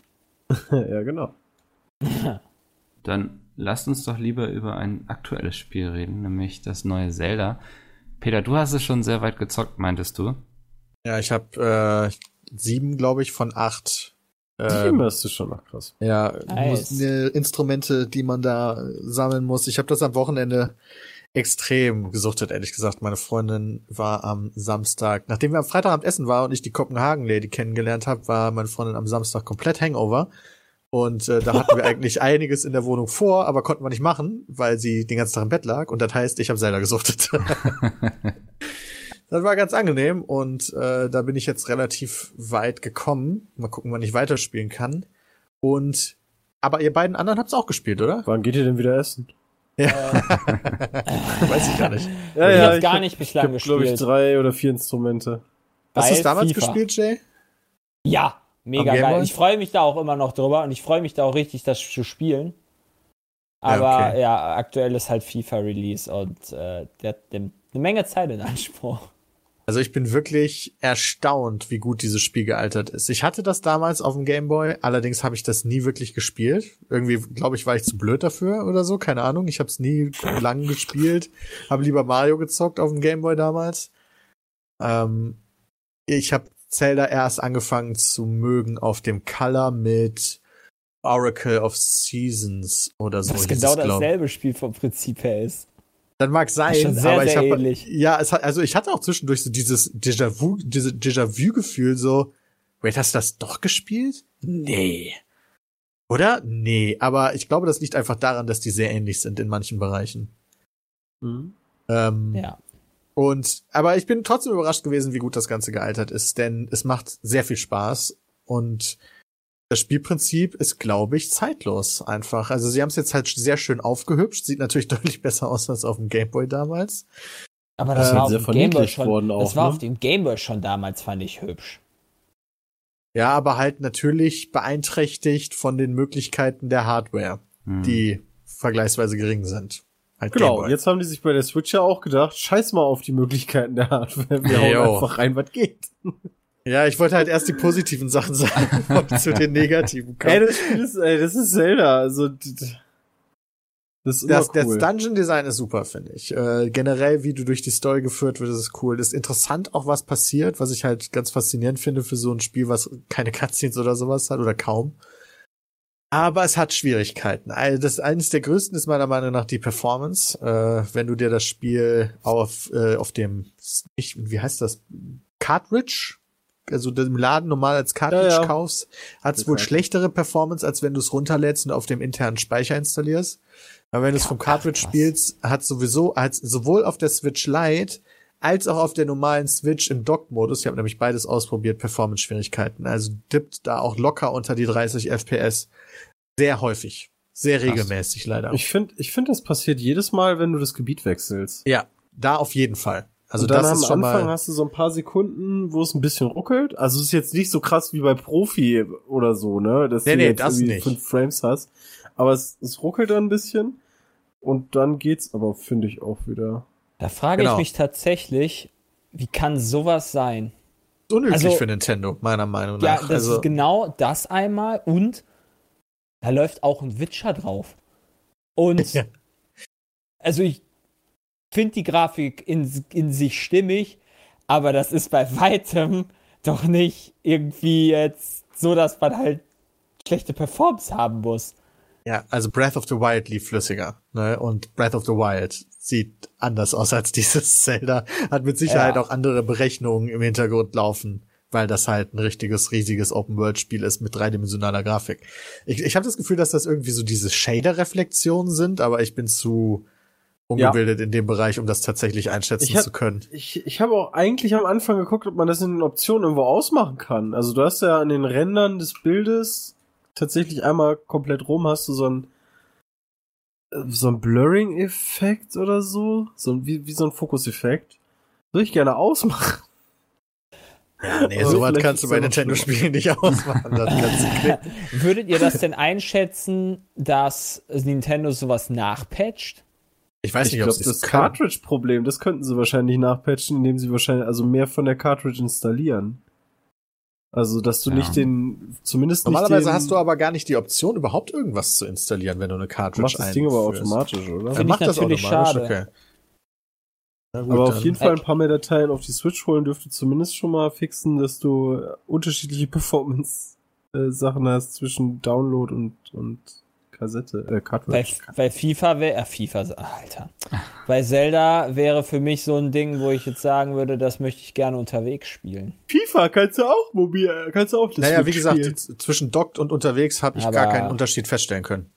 ja, genau. Dann lasst uns doch lieber über ein aktuelles Spiel reden, nämlich das neue Zelda. Peter, du hast es schon sehr weit gezockt, meintest du? Ja, ich habe äh, sieben, glaube ich, von acht Die Ähm, Immerste schon noch krass. ja, Nice. ne, Instrumente, die man da sammeln muss. Ich habe das am Wochenende extrem gesuchtet, ehrlich gesagt. Meine Freundin war am Samstag, nachdem wir am Freitagabend essen waren und ich die Kopenhagen-Lady kennengelernt habe, war meine Freundin am Samstag komplett Hangover. Und äh, da hatten wir eigentlich einiges in der Wohnung vor, aber konnten wir nicht machen, weil sie den ganzen Tag im Bett lag. Und das heißt, ich habe Zelda gesuchtet. das war ganz angenehm und äh, da bin ich jetzt relativ weit gekommen. Mal gucken, wann ich weiterspielen kann. Und aber ihr beiden anderen habt's auch gespielt, oder? Wann geht ihr denn wieder essen? Weiß ich gar nicht. Ja, Ich hab's ich gar hab- nicht Ich bislang habe, glaube ich, gespielt. drei oder vier Instrumente. Hast du es damals FIFA. gespielt, Jay? Ja, mega geil. Boy? Ich freue mich da auch immer noch drüber und ich freue mich da auch richtig, das zu spielen. Aber okay. ja, aktuell ist halt FIFA Release und äh, der hat eine Menge Zeit in Anspruch. Also ich bin wirklich erstaunt, wie gut dieses Spiel gealtert ist. Ich hatte das damals auf dem Game Boy, allerdings habe ich das nie wirklich gespielt. Irgendwie, glaube ich, war ich zu blöd dafür oder so, keine Ahnung. Ich habe es nie lang gespielt, habe lieber Mario gezockt auf dem Game Boy damals. Ähm, ich habe Zelda erst angefangen zu mögen auf dem Color mit Oracle of Seasons oder so. Was hieß genau dasselbe Spiel vom Prinzip her ist. Dann mag sein, schon sehr, aber ich habe ja, es hat also ich hatte auch zwischendurch so dieses Déjà-vu, diese Déjà-vu-Gefühl so, wait, hast du das doch gespielt? Nee. Oder? Nee, aber ich glaube, das liegt einfach daran, dass die sehr ähnlich sind in manchen Bereichen. Mhm. Ähm, Ja. Und aber ich bin trotzdem überrascht gewesen, wie gut das Ganze gealtert ist, denn es macht sehr viel Spaß und das Spielprinzip ist, glaube ich, zeitlos einfach. Also sie haben es jetzt halt sehr schön aufgehübscht, sieht natürlich deutlich besser aus als auf dem Gameboy damals. Aber das Äh, war auf sehr dem Gameboy schon. worden auch, das war ne? auf dem Gameboy schon damals, fand ich hübsch. Ja, aber halt natürlich beeinträchtigt von den Möglichkeiten der Hardware, Hm. die vergleichsweise gering sind. Halt Genau, jetzt haben die sich bei der Switch ja auch gedacht, scheiß mal auf die Möglichkeiten der Hardware. Wir hauen einfach rein, was geht. Ja, ich wollte halt erst die positiven Sachen sagen, bevor ich zu den negativen Ey, komme. das Spiel ist, ey, das ist Zelda. Also, das ist Das, cool. das Dungeon Design ist super, finde ich. Äh, generell, wie du durch die Story geführt wird, ist cool. Ist interessant auch, was passiert, was ich halt ganz faszinierend finde für so ein Spiel, was keine Cutscenes oder sowas hat oder kaum. Aber es hat Schwierigkeiten. Also das eines der größten ist meiner Meinung nach die Performance. Äh, wenn du dir das Spiel auf äh, auf dem ich, wie heißt das Cartridge, also im Laden normal als Cartridge Ja, ja. kaufst, hat es wohl schlechtere Performance, als wenn du es runterlädst und auf dem internen Speicher installierst. Aber wenn du es vom Cartridge krass. spielst, hat sowieso hat sowohl auf der Switch Lite als auch auf der normalen Switch im Dock-Modus, ich habe nämlich beides ausprobiert, Performance-Schwierigkeiten. Also dippt da auch locker unter die 30 FPS. Sehr häufig. Sehr regelmäßig leider. Ich finde, ich finde, das passiert jedes Mal, wenn du das Gebiet wechselst. ja, da auf jeden Fall. Also und dann am Anfang hast du so ein paar Sekunden, wo es ein bisschen ruckelt. Also es ist jetzt nicht so krass wie bei Profi oder so, ne? Dass Nee, du nee, jetzt das irgendwie nicht. fünf Frames hast. Aber es, es ruckelt dann ein bisschen. Und dann geht's aber, finde ich, auch wieder. Da frage Genau. ich mich tatsächlich, wie kann sowas sein? unüblich also- für Nintendo, meiner Meinung Ja, nach. das also, ist genau das einmal und da läuft auch ein Witcher drauf. Und Ja. also ich finde die Grafik in, in sich stimmig, aber das ist bei weitem doch nicht irgendwie jetzt so, dass man halt schlechte Performance haben muss. Ja, also Breath of the Wild lief flüssiger, ne? Und Breath of the Wild sieht anders aus als dieses Zelda. Hat mit Sicherheit Ja. auch andere Berechnungen im Hintergrund laufen, weil das halt ein richtiges, riesiges Open-World-Spiel ist mit dreidimensionaler Grafik. Ich, ich habe das Gefühl, dass das irgendwie so diese Shader-Reflexionen sind, aber ich bin zu ungebildet in dem Bereich, um das tatsächlich einschätzen Ich hab- zu können. Ich, ich habe auch eigentlich am Anfang geguckt, ob man das in den Optionen irgendwo ausmachen kann. Also du hast ja an den Rändern des Bildes tatsächlich einmal komplett rum hast du so ein äh, so ein Blurring-Effekt oder so, so ein, wie, wie so ein Fokus-Effekt. Würde ich gerne ausmachen. Ja, nee, Aber sowas kannst du bei ja Nintendo-Spielen nicht ausmachen. Würdet ihr das denn einschätzen, dass Nintendo sowas nachpatcht? Ich weiß Ich nicht, ob glaube, sie das. Cartridge-Problem, das könnten sie wahrscheinlich nachpatchen, indem sie wahrscheinlich also mehr von der Cartridge installieren. Also, dass du Ja. nicht den, zumindest Normalerweise nicht den, hast du aber gar nicht die Option, überhaupt irgendwas zu installieren, wenn du eine Cartridge machst das Ding aber automatisch, oder? Er ich macht das natürlich automatisch, schade. okay. Gut, Aber auf dann- jeden Fall ein paar mehr Dateien auf die Switch holen dürfte zumindest schon mal fixen, dass du äh, unterschiedliche Performance äh, hast zwischen Download und, und Kassette, äh, Bei, Cartridge. bei FIFA wäre, äh, FIFA, Alter. Bei Zelda wäre für mich so ein Ding, wo ich jetzt sagen würde, das möchte ich gerne unterwegs spielen. FIFA kannst du auch mobil, äh, kannst du auch das Naja, wie Switch gesagt, zwischen dockt und unterwegs habe ich Aber- gar keinen Unterschied feststellen können.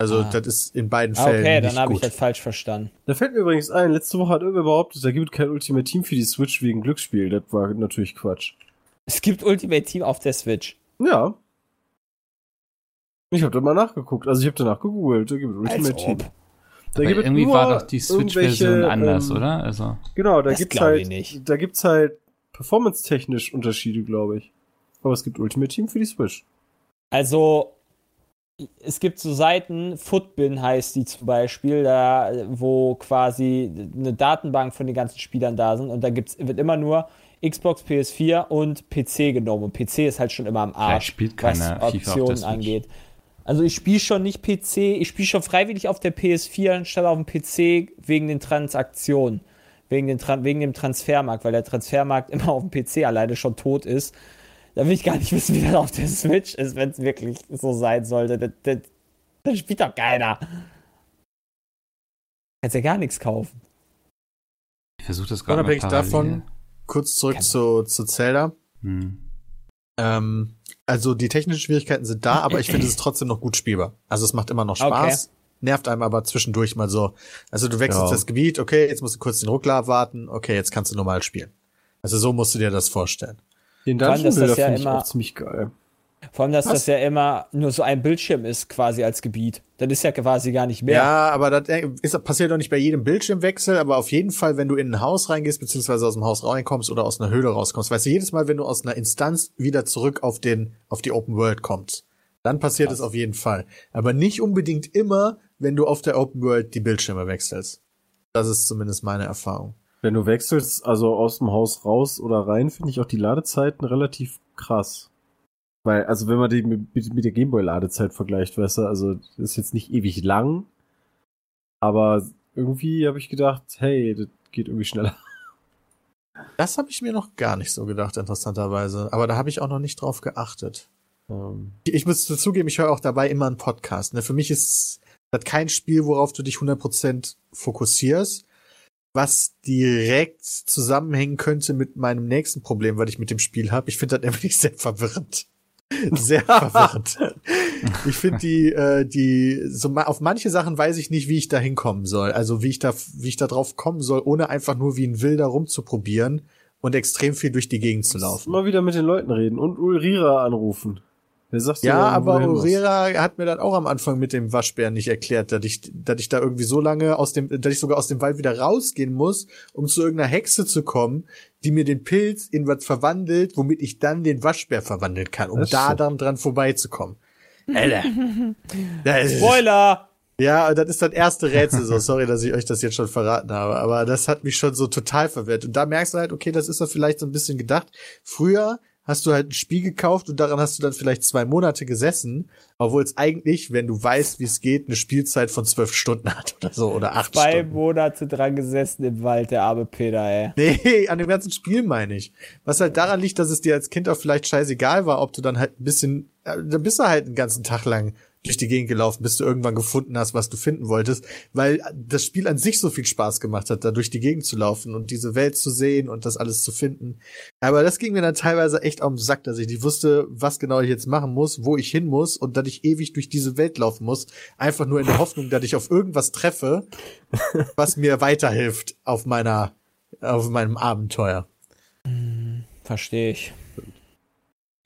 Also Ah. das ist in beiden Ah, Fällen okay, dann habe ich das falsch verstanden. Da fällt mir übrigens ein, letzte Woche hat irgendwer behauptet, da gibt kein Ultimate Team für die Switch wegen Glücksspiel. Das war natürlich Quatsch. Es gibt Ultimate Team auf der Switch. Ja. Ich habe da mal nachgeguckt. Also ich habe danach gegoogelt. Da gibt es Ultimate Team. Da gibt es irgendwie nur war doch die Switch-Version anders, ähm, oder? Also, Genau, da gibt's halt, nicht. da gibt's halt performance-technisch Unterschiede, glaube ich. Aber es gibt Ultimate Team für die Switch. Also, es gibt so Seiten, Footbin heißt die zum Beispiel, da, wo quasi eine Datenbank von den ganzen Spielern da sind und da gibt's, wird immer nur Xbox, PS4 und PC genommen. Und PC ist halt schon immer am Arsch, spielt was Optionen Switch. angeht. Also ich spiele schon nicht PC, ich spiele schon freiwillig auf der PS4 anstatt auf dem PC wegen den Transaktionen, wegen, den Tran wegen dem Transfermarkt, weil der Transfermarkt immer auf dem PC alleine schon tot ist. Da will ich gar nicht wissen, wie das auf der Switch ist, wenn es wirklich so sein sollte. Das, das, das spielt doch keiner. Kannst ja gar nichts kaufen. ich versuche das gerade Unabhängig davon, kurz zurück Kann- zu, zu Zelda. Hm. Ähm, also die technischen Schwierigkeiten sind da, aber ich finde es ist trotzdem noch gut spielbar. Also es macht immer noch Spaß, nervt einem aber zwischendurch mal so. Also du wechselst Ja. das Gebiet, okay, jetzt musst du kurz den Ruckler abwarten, okay, jetzt kannst du normal spielen. Also so musst du dir das vorstellen. Den Dungeon das Builder ja immer- auch ziemlich geil. Vor allem, dass Was? das ja immer nur so ein Bildschirm ist, quasi als Gebiet. Das ist ja quasi gar nicht mehr. Ja, aber das äh, ist, passiert doch nicht bei jedem Bildschirmwechsel, aber auf jeden Fall, wenn du in ein Haus reingehst, beziehungsweise aus dem Haus reinkommst oder aus einer Höhle rauskommst, weißt du, jedes Mal, wenn du aus einer Instanz wieder zurück auf den, auf die Open World kommst, dann passiert es auf jeden Fall. Aber nicht unbedingt immer, wenn du auf der Open World die Bildschirme wechselst. Das ist zumindest meine Erfahrung. Wenn du wechselst, also aus dem Haus raus oder rein, finde ich auch die Ladezeiten relativ krass. Weil, also wenn man die mit, mit der Gameboy-Ladezeit vergleicht, weißt du, also das ist jetzt nicht ewig lang, aber irgendwie habe ich gedacht, hey, das geht irgendwie schneller. Das habe ich mir noch gar nicht so gedacht, interessanterweise. Aber da habe ich auch noch nicht drauf geachtet. Ähm, Ich muss zugeben, ich höre auch dabei immer einen Podcast. Ne? Für mich ist das kein Spiel, worauf du dich 100% fokussierst, was direkt zusammenhängen könnte mit meinem nächsten Problem, was ich mit dem Spiel habe. Ich finde das nämlich sehr verwirrend. Sehr verwirrend. Ich finde die, äh, die, so ma auf manche Sachen weiß ich nicht, wie ich da hinkommen soll. Also wie ich da, wie ich da drauf kommen soll, ohne einfach nur wie ein Wilder rumzuprobieren und extrem viel durch die Gegend zu laufen. Mal wieder mit den Leuten reden und Ulrira anrufen. Wer sagt dir Ja, dann, aber? Urera hat mir das auch am Anfang mit dem Waschbären nicht erklärt, dass ich, dass ich da irgendwie so lange aus dem, dass ich sogar aus dem Wald wieder rausgehen muss, um zu irgendeiner Hexe zu kommen, die mir den Pilz in was verwandelt, womit ich dann den Waschbär verwandeln kann, um da dann dran vorbeizukommen. Alter. Spoiler! ja, das ist das erste Rätsel so. Sorry, dass ich euch das jetzt schon verraten habe, aber das hat mich schon so total verwirrt. Und da merkst du halt, okay, das ist ja vielleicht so ein bisschen gedacht. Früher hast du halt ein Spiel gekauft und daran hast du dann vielleicht zwei Monate gesessen, obwohl es eigentlich, wenn du weißt, wie es geht, eine Spielzeit von zwölf Stunden hat oder so oder acht Zwei Stunden. Monate dran gesessen im Wald, der arme Peter, ey. Nee, an dem ganzen Spiel meine ich. Was halt daran liegt, dass es dir als Kind auch vielleicht scheißegal war, ob du dann halt ein bisschen, äh, da bist du halt einen ganzen Tag lang durch die Gegend gelaufen, bis du irgendwann gefunden hast, was du finden wolltest, weil das Spiel an sich so viel Spaß gemacht hat, da durch die Gegend zu laufen und diese Welt zu sehen und das alles zu finden. Aber das ging mir dann teilweise echt auf den Sack, dass ich nicht wusste, was genau ich jetzt machen muss, wo ich hin muss und dass ich ewig durch diese Welt laufen muss, einfach nur in der Hoffnung, dass ich auf irgendwas treffe, was mir weiterhilft auf meiner, auf meinem Abenteuer. Verstehe ich.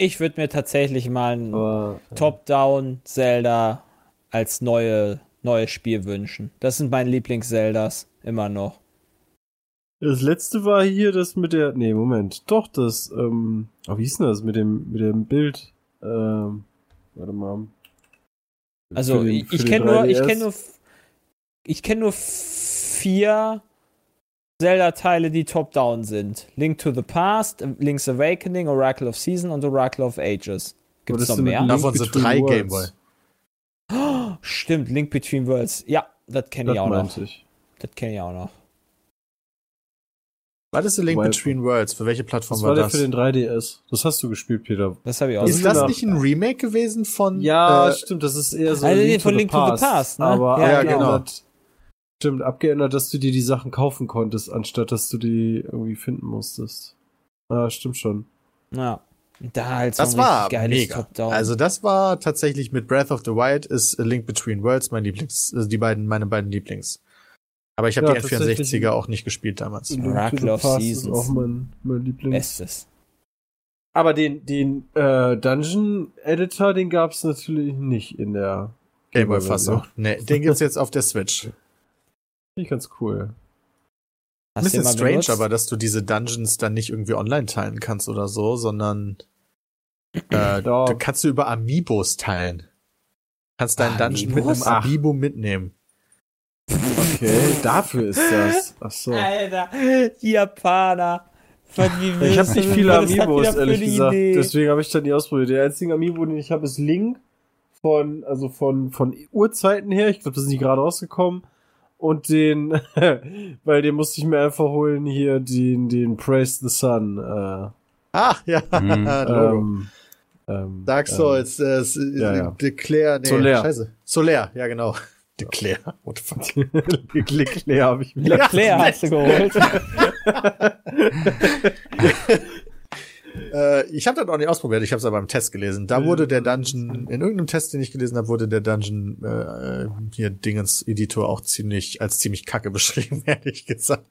Ich würde mir tatsächlich mal ein Aber Top-Down Zelda als neue, neues Spiel wünschen. Das sind meine Lieblings-Zeldas. Immer noch. das letzte war hier das mit der, nee, Moment, doch das, ähm, oh, wie hieß denn das mit dem, mit dem Bild, ähm, warte mal. Also, den- ich, kenne nur, ich 3DS. kenne nur, ich kenne nur vier Zelda-Teile, die top-down sind. Link to the Past, Link's Awakening, Oracle of Season und Oracle of Ages. Gibt es noch mehr? Link Davon sind drei Worlds? Gameboy. Stimmt, Link Between Worlds. Ja, das kenne Das ich auch noch. ich. Das kenne ich auch noch. Was ist The Link Weil- Between Worlds? Für welche Plattform Das war, war der das? für den 3DS. Das hast du gespielt, Peter. Das habe ich auch. Ist das nach- nicht ein Remake gewesen von Ja, äh, stimmt, das ist eher so Also nee, von Link to the Past, ne? Aber Ja, abgeändert, stimmt, abgeändert, dass du dir die Sachen kaufen konntest, anstatt dass du die irgendwie finden musstest. Ja, stimmt schon. Ja. Da halt so Das war mega. Top-Down. Also das war tatsächlich mit Breath of the Wild ist A Link Between Worlds mein Lieblings, also die beiden, meine beiden Lieblings. Aber ich habe Ja, die tatsächlich. N64er auch nicht gespielt damals. Rackloff Past Seasons. Ist auch mein, mein Lieblings. Bestes. Aber den, den äh, Dungeon Editor, den gab's natürlich nicht in der Gameboy-Fassung. Nee, den gibt's jetzt auf der Switch. Finde ich ganz cool. Ein Hast bisschen strange, benutzt? aber dass du diese Dungeons dann nicht irgendwie online teilen kannst oder so, sondern äh, Doch. du kannst du über Amiibos teilen. Kannst deinen Dungeon mit einem Amiibos? Ach. Amiibo mitnehmen. Okay, dafür ist das. Ach so. Alter, Japaner. Von wie Ich habe nicht viele Amiibos, ehrlich gesagt. Idee? Deswegen habe ich dann nie ausprobiert. Der einzige Amiibo, den ich habe, ist Link von, also von, von Urzeiten her. Ich glaube, das sind die gerade rausgekommen. Und den, weil den musste ich mir einfach holen, hier den, den Praise the Sun. Äh, Ah, ja, Mhm. Ähm, ähm, Dark Souls, äh, s- ja, ja. Declare, nee, Solaire. scheiße. Solaire, ja genau. Declare, what the fuck. Ähm, Leclerc habe ich mir. Leclerc hast du geholt. Äh, ich habe das auch nicht ausprobiert, ich habe es aber im Test gelesen. Da wurde der Dungeon, in irgendeinem Test, den ich gelesen habe, wurde der Dungeon äh, hier Dingens Editor auch ziemlich als ziemlich kacke beschrieben, ehrlich gesagt.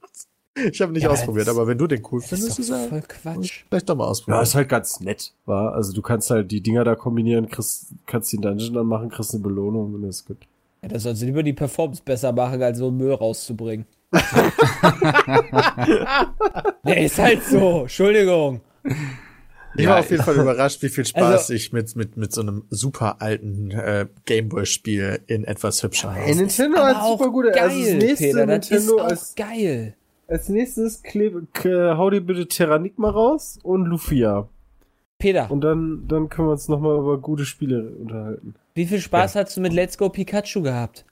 Ich habe nicht Ja, ausprobiert, aber wenn du den cool Das ist findest, doch ist er voll Quatsch. vielleicht doch mal Ja, ausprobieren. ist halt ganz nett, war. Also du kannst halt die Dinger da kombinieren, kriegst, kannst den Dungeon dann machen, kriegst eine Belohnung und das ist gut. Ja, das sollst du lieber die Performance besser machen, als so Müll rauszubringen. Der ist halt so. Entschuldigung. Ich Ja, war auf jeden Fall überrascht, wie viel Spaß Also- ich mit mit mit so einem super alten äh, Gameboy-Spiel in etwas hübscher habe. Nintendo hat super gute, geil, also das nächste Peter, das ist Nintendo auch als, geil. als nächstes klebe, k- hau dir bitte Terranigma raus und Lufia. Peter, Und dann, dann können wir uns nochmal über gute Spiele unterhalten. wie viel Spaß hast du mit Let's Go Pikachu gehabt?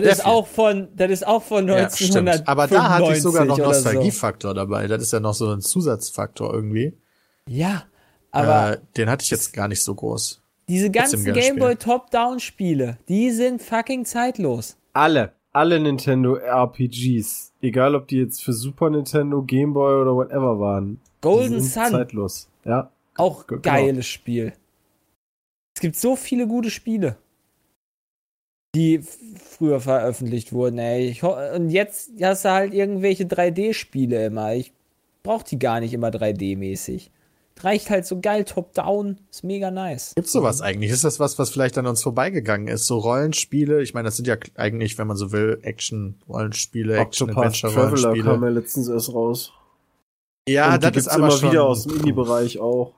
Das Sehr ist viel. auch von, das ist auch von Ja, 1995 stimmt. Aber da hatte ich sogar noch oder so. Nostalgiefaktor dabei. Das ist ja noch so ein Zusatzfaktor irgendwie. Ja, aber äh, den hatte ich jetzt gar nicht so groß. diese ganzen Gameboy Top-Down-Spiele, die sind fucking zeitlos. Alle, alle Nintendo RPGs, egal ob die jetzt für Super Nintendo, Game Boy oder whatever waren, die Golden sind Sun, zeitlos. Ja. auch Genau. geiles Spiel. Es gibt so viele gute Spiele, die früher veröffentlicht wurden, ey. Ich und jetzt hast du halt irgendwelche 3D-Spiele immer. Ich brauch die gar nicht immer 3D-mäßig. Reicht halt so geil top-down, ist mega nice. Gibt's sowas eigentlich? Ist das was, was vielleicht an uns vorbeigegangen ist? So Rollenspiele? Ich meine, das sind ja eigentlich, wenn man so will, Action-Rollenspiele, Octopath Traveler kam Action-Adventure-Rollenspiele. ja letztens erst raus. Ja, und die das gibt's ist aber immer schon, wieder aus dem Indie-Bereich auch.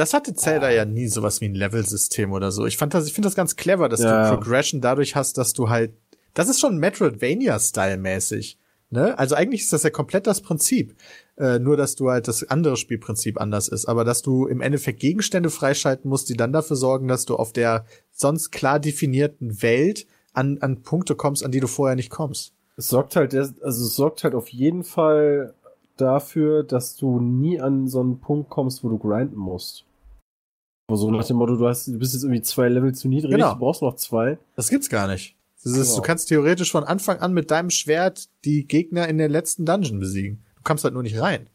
Das hatte Zelda ja nie sowas wie ein Level-System oder so. Ich fand das, ich finde das ganz clever, dass Ja. du Progression dadurch hast, dass du halt, das ist schon Metroidvania-Style-mäßig. Ne? Also eigentlich ist das ja komplett das Prinzip. Äh, nur, dass du halt das andere Spielprinzip anders ist. Aber dass du im Endeffekt Gegenstände freischalten musst, die dann dafür sorgen, dass du auf der sonst klar definierten Welt an, an Punkte kommst, an die du vorher nicht kommst. Es sorgt halt, also es sorgt halt auf jeden Fall dafür, dass du nie an so einen Punkt kommst, wo du grinden musst. So nach dem Motto, du hast, du bist jetzt irgendwie zwei Level zu niedrig, Genau. du brauchst noch zwei. Das gibt's gar nicht. Das ist, Genau. Du kannst theoretisch von Anfang an mit deinem Schwert die Gegner in der letzten Dungeon besiegen. Du kommst halt nur nicht rein.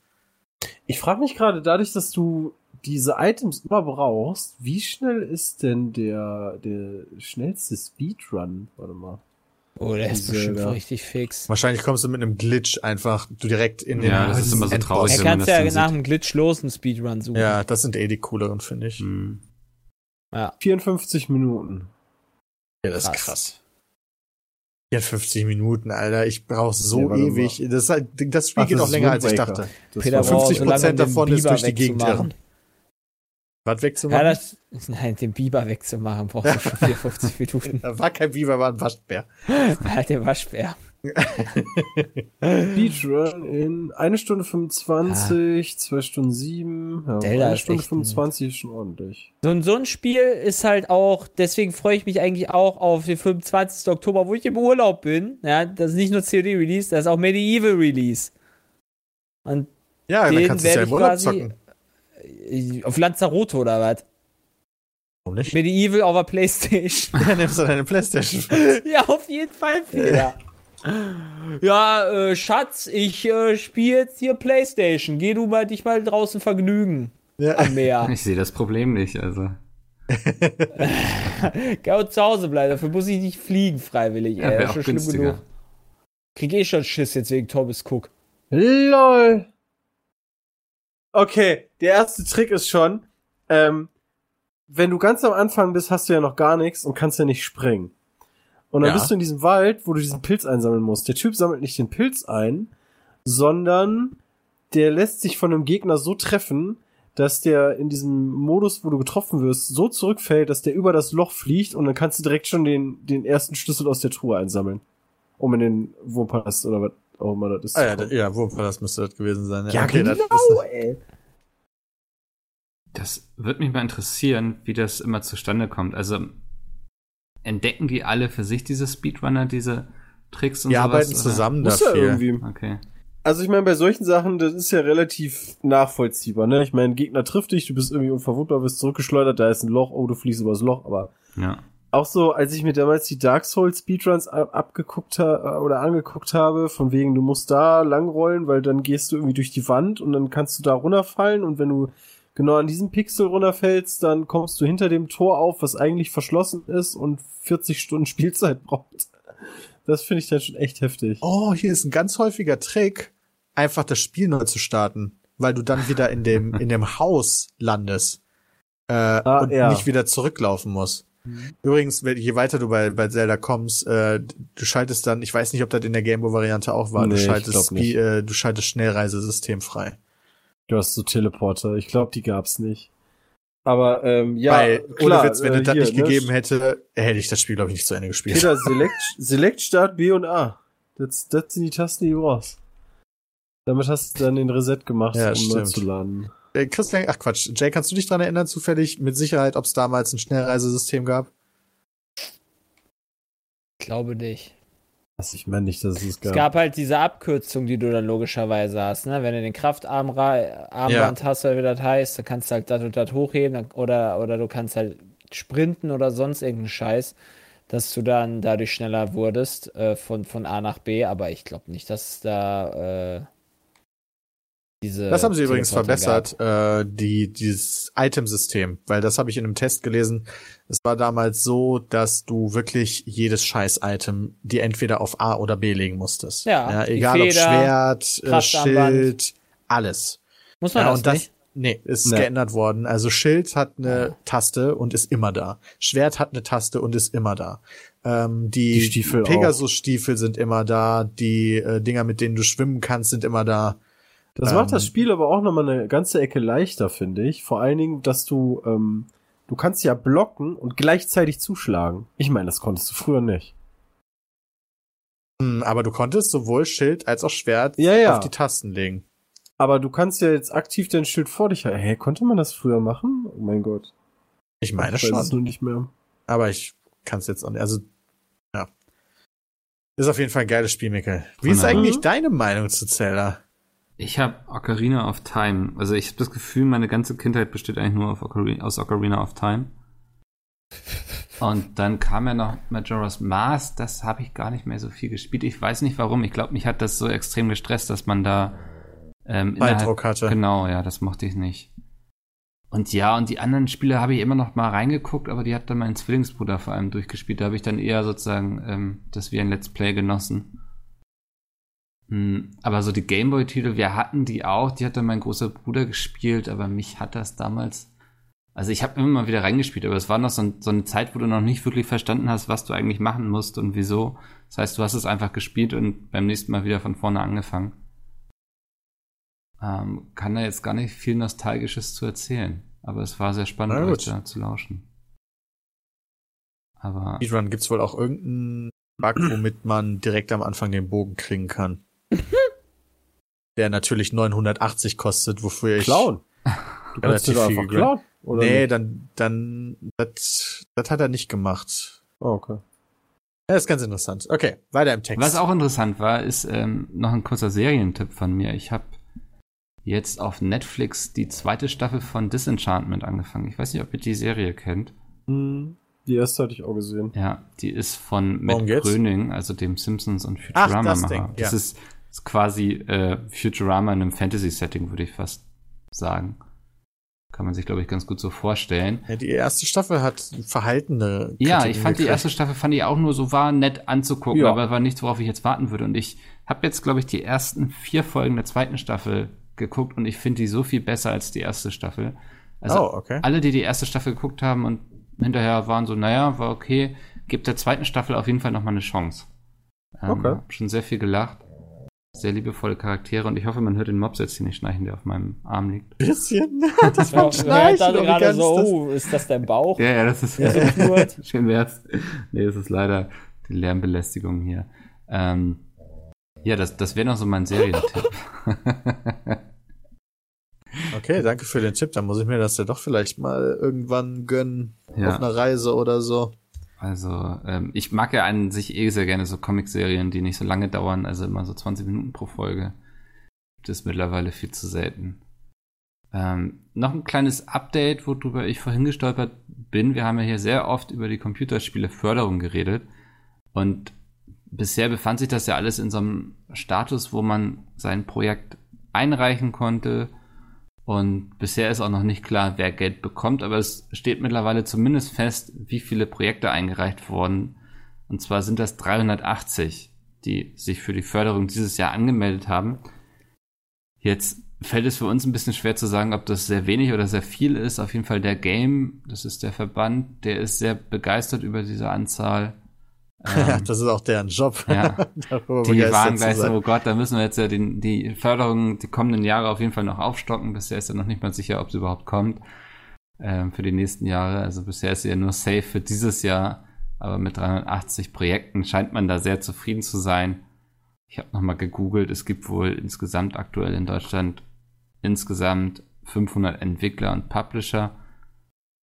Ich frage mich gerade, dadurch, dass du diese Items immer brauchst, wie schnell ist denn der, der schnellste Speedrun? Warte mal. Oh, der ist bestimmt ja. richtig fix. Wahrscheinlich kommst du mit einem Glitch einfach du direkt in den Ja, das ist immer so Endboss. traurig, Er kannst ja nach dem Glitch los einen Speedrun suchen. Ja, das sind eh die cooleren, finde ich. Hm. ja. 54 Minuten. Ja, das ist Krass. krass. 54 Minuten, Alter. Ich brauche so Ja, ewig. Das, halt, das Spiel Ach, geht das auch ist länger, als ich dachte. Das Peter war braucht 50% so lange, um den davon ist durch die Gegend wegzumachen. Was Ja, wegzumachen? das, nein, den Biber wegzumachen, brauchst du schon 54 Minuten. da war kein Biber, war ein Waschbär. Halt der Waschbär. Speedrun in eine Stunde 25, zwei Stunden sieben. Ja, Zelda eine ist Stunde echt ein- 25 ist schon ordentlich. So, ein- so ein Spiel ist halt auch, deswegen freue ich mich eigentlich auch auf den 25. Oktober, wo ich im Urlaub bin. Ja, das ist nicht nur COD-Release, das ist auch Medieval-Release. Und Ja, dann Den kannst du es ja im ich Urlaub quasi- zocken. Äh, auf Lanzarote oder was? Warum nicht? Medieval auf der Playstation. Dann nimmst du deine Playstation. ja, auf jeden Fall, Peter. Ja, äh, Schatz, ich äh, spiele jetzt hier Playstation. Geh du mal dich mal draußen vergnügen Ja. am Meer. Ich sehe das Problem nicht, also. Geh auch zu Hause bleiben, dafür muss ich nicht fliegen freiwillig. Ja, ey. Das auch ist schon schlimm günstiger. genug. Krieg eh schon Schiss jetzt wegen Thomas Cook. LOL. Okay, der erste Trick ist schon, ähm, wenn du ganz am Anfang bist, hast du ja noch gar nichts und kannst ja nicht springen. Und dann Ja. bist du in diesem Wald, wo du diesen Pilz einsammeln musst. Der Typ sammelt nicht den Pilz ein, sondern der lässt sich von einem Gegner so treffen, dass der in diesem Modus, wo du getroffen wirst, so zurückfällt, dass der über das Loch fliegt und dann kannst du direkt schon den, den ersten Schlüssel aus der Truhe einsammeln. Um in den Wurmpalast oder was auch immer das ist. Ah ja, da- ja, das müsste das gewesen sein. Ja, okay, das genau, ist- ey. Das würde mich mal interessieren, wie das immer zustande kommt. Also entdecken die alle für sich diese Speedrunner, diese Tricks und Die sowas? arbeiten oder? zusammen Muss ja dafür. irgendwie. Okay. Also ich meine, bei solchen Sachen, das ist ja relativ nachvollziehbar, ne? Ich meine, ein Gegner trifft dich, du bist irgendwie unverwundbar, wirst zurückgeschleudert, da ist ein Loch, oh, du fließt übers Loch, aber Ja. Auch so, als ich mir damals die Dark Souls Speedruns ab- abgeguckt habe oder angeguckt habe, von wegen, du musst da langrollen, weil dann gehst du irgendwie durch die Wand und dann kannst du da runterfallen und wenn du genau an diesem Pixel runterfällst, dann kommst du hinter dem Tor auf, was eigentlich verschlossen ist und 40 Stunden Spielzeit braucht. Das finde ich dann schon echt heftig. Oh, hier ist ein ganz häufiger Trick, einfach das Spiel neu zu starten, weil du dann wieder in dem, in dem Haus landest. Äh, und ja. nicht wieder zurücklaufen musst. Übrigens, wenn- je weiter du bei, bei Zelda kommst, äh, du schaltest dann, ich weiß nicht, ob das in der Gameboy-Variante auch war, Nee, du schaltest. Spe- äh, du schaltest Schnellreisesystem frei. Du hast so Teleporter. Ich glaube, die gab's nicht. Aber ähm, ja, Weil, klar, ohne Witz, wenn äh, es das nicht ne? gegeben hätte, hätte ich das Spiel, glaube ich, nicht zu Ende gespielt. Peter, Select, Select, Start, B und A. Das, das sind die Tasten, die du brauchst. Damit hast du dann den Reset gemacht, Ja, um neu stimmt. zu laden. Äh, Christian, ach Quatsch, Jay, kannst du dich dran erinnern, zufällig, mit Sicherheit, ob es damals ein Schnellreisesystem gab? Ich glaube nicht. Was ich meine nicht, dass es es Es gab. gab halt diese Abkürzung, die du dann logischerweise hast, ne? Wenn du den Kraftarmband hast, oder wie das heißt, dann kannst du halt das und das hochheben oder, oder du kannst halt sprinten oder sonst irgendeinen Scheiß, dass du dann dadurch schneller wurdest äh, von, von A nach B, aber ich glaube nicht, dass da äh, diese. Das haben sie übrigens verbessert, äh, die, dieses Item-System, weil das habe ich in einem Test gelesen. Es war damals so, dass du wirklich jedes Scheiß-Item dir entweder auf A oder B legen musstest. Ja, die egal ob Feder, Schwert, äh. Schild, alles. Muss man Ja, das, und das, nicht? nee, ist Nee. geändert worden. Also Schild hat eine Taste und ist immer da. Schwert hat eine Taste und ist immer da. Ähm, die Die. Pegasus-Stiefel sind immer da. Die äh, Dinger, mit denen du schwimmen kannst, sind immer da. Das Ähm, macht das Spiel aber auch nochmal eine ganze Ecke leichter, finde ich. Vor allen Dingen, dass du, ähm, du kannst ja blocken und gleichzeitig zuschlagen. Ich meine, das konntest du früher nicht. Hm, Aber du konntest sowohl Schild als auch Schwert Ja, ja. auf die Tasten legen. Aber du kannst ja jetzt aktiv dein Schild vor dich halten. Hä, konnte man das früher machen? Oh mein Gott. Ich meine ich weiß es schon. nur nicht mehr. Aber ich kann es jetzt auch nicht. Also, ja. Ist auf jeden Fall ein geiles Spiel, Mikkel. Wie ist Wunderbar. eigentlich deine Meinung zu Zelda? Ich habe Ocarina of Time. Also ich habe das Gefühl, meine ganze Kindheit besteht eigentlich nur Ocarina, aus Ocarina of Time. Und dann kam ja noch Majora's Mask. Das habe ich gar nicht mehr so viel gespielt. Ich weiß nicht warum. Ich glaube, mich hat das so extrem gestresst, dass man da ähm, Eindruck hatte. Genau, ja, das mochte ich nicht. Und ja, und die anderen Spiele habe ich immer noch mal reingeguckt, aber die hat dann mein Zwillingsbruder vor allem durchgespielt. Da habe ich dann eher sozusagen ähm, das wie ein Let's Play genossen. Hm, aber so die Gameboy-Titel, wir hatten die auch, die hat dann mein großer Bruder gespielt, aber mich hat das damals. Also ich habe immer mal wieder reingespielt, aber es war noch so, ein, so eine Zeit, wo du noch nicht wirklich verstanden hast, was du eigentlich machen musst und wieso. Das heißt, du hast es einfach gespielt und beim nächsten Mal wieder von vorne angefangen. Ähm, kann da jetzt gar nicht viel Nostalgisches zu erzählen. Aber es war sehr spannend, euch da zu lauschen. Aber Speedrun gibt's wohl auch irgendein Bug, womit man direkt am Anfang den Bogen kriegen kann. Der natürlich 980 kostet, wofür ich Klauen. Du kannst relativ da viel klauen. Oder Nee, nicht? dann, dann, das, das hat er nicht gemacht. Oh, okay. Ja, ist ganz interessant. Okay, weiter im Text. Was auch interessant war, ist ähm, noch ein kurzer Serientipp von mir. Ich habe jetzt auf Netflix die zweite Staffel von Disenchantment angefangen. Ich weiß nicht, ob ihr die Serie kennt. Hm, die erste hatte ich auch gesehen. Ja, die ist von Matt? Gröning, also dem Simpsons und Ach, Futurama das. Ding, Das ja. ist, ist quasi äh, Futurama in einem Fantasy-Setting, würde ich fast sagen. Kann man sich, glaube ich, ganz gut so vorstellen. Ja, die erste Staffel hat verhaltene. Ja, Kritiken ich fand die gekriegt. erste Staffel fand ich auch nur so war nett anzugucken, Ja. aber war nichts, worauf ich jetzt warten würde. Und ich habe jetzt, glaube ich, die ersten vier Folgen der zweiten Staffel geguckt und ich finde die so viel besser als die erste Staffel. Also oh, okay. alle, die die erste Staffel geguckt haben und hinterher waren so, naja, war okay, gibt der zweiten Staffel auf jeden Fall nochmal eine Chance. Ähm, Okay. Schon sehr viel gelacht. Sehr liebevolle Charaktere und ich hoffe, man hört den Mops jetzt hier nicht schnarchen, der auf meinem Arm liegt. Bisschen. das war ich Schnarchen. dachte wie gerade so, das- oh, ist das dein Bauch? Ja, ja, das ist Ja, so schön wär's. Nee, es ist leider die Lärmbelästigung hier. Ähm, ja, das, das wäre noch so mein Serientipp. Okay, danke für den Tipp. Dann muss ich mir das ja doch vielleicht mal irgendwann gönnen. Ja. Auf einer Reise oder so. Also, ähm, ich mag ja an sich eh sehr gerne so Comic-Serien, die nicht so lange dauern, also immer so 20 Minuten pro Folge. Gibt es mittlerweile viel zu selten. Ähm, noch ein kleines Update, worüber ich vorhin gestolpert bin. Wir haben ja hier sehr oft über die Computerspiele-Förderung geredet. Und bisher befand sich das ja alles in so einem Status, wo man sein Projekt einreichen konnte. Und bisher ist auch noch nicht klar, wer Geld bekommt, aber es steht mittlerweile zumindest fest, wie viele Projekte eingereicht wurden. Und zwar sind das 380, die sich für die Förderung dieses Jahr angemeldet haben. Jetzt fällt es für uns ein bisschen schwer zu sagen, ob das sehr wenig oder sehr viel ist. Auf jeden Fall der Game, das ist der Verband, der ist sehr begeistert über diese Anzahl. Ähm, das ist auch deren Job. ja. Die waren gleich so, oh Gott, da müssen wir jetzt ja den, die Förderung die kommenden Jahre auf jeden Fall noch aufstocken. Bisher ist ja noch nicht mal sicher, ob sie überhaupt kommt ähm, für die nächsten Jahre. Also bisher ist sie ja nur safe für dieses Jahr, aber mit 380 Projekten scheint man da sehr zufrieden zu sein. Ich habe nochmal gegoogelt, es gibt wohl insgesamt aktuell in Deutschland insgesamt 500 Entwickler und Publisher.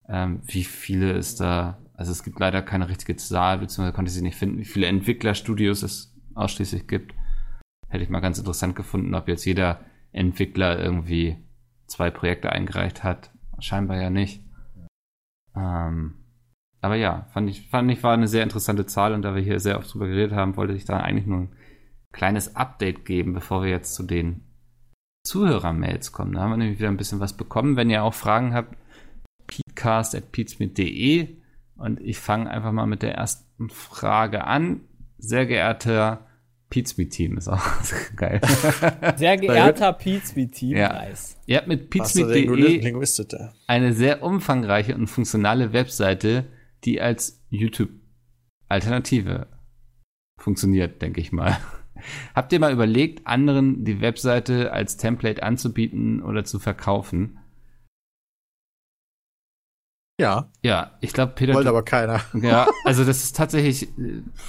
Ähm, wie viele ist da? Also es gibt leider keine richtige Zahl, beziehungsweise konnte ich sie nicht finden, wie viele Entwicklerstudios es ausschließlich gibt. Hätte ich mal ganz interessant gefunden, ob jetzt jeder Entwickler irgendwie zwei Projekte eingereicht hat. Scheinbar ja nicht. Ähm, aber ja, fand ich, fand ich, war eine sehr interessante Zahl und da wir hier sehr oft drüber geredet haben, wollte ich da eigentlich nur ein kleines Update geben, bevor wir jetzt zu den Zuhörermails kommen. Da haben wir nämlich wieder ein bisschen was bekommen. Wenn ihr auch Fragen habt, peatcast.peatsmit.de und ich fange einfach mal mit der ersten Frage an. Sehr geehrter Peatsmeet-Team, ist auch geil. Sehr geehrter Pizmeet-Team. Ja. Nice. Ihr habt mit Linguist da. eine sehr umfangreiche und funktionale Webseite, die als YouTube-Alternative funktioniert, denke ich mal. Habt ihr mal überlegt, anderen die Webseite als Template anzubieten oder zu verkaufen? Ja, Ja, ich glaube, Peter, wollte aber keiner. Ja, also das ist tatsächlich,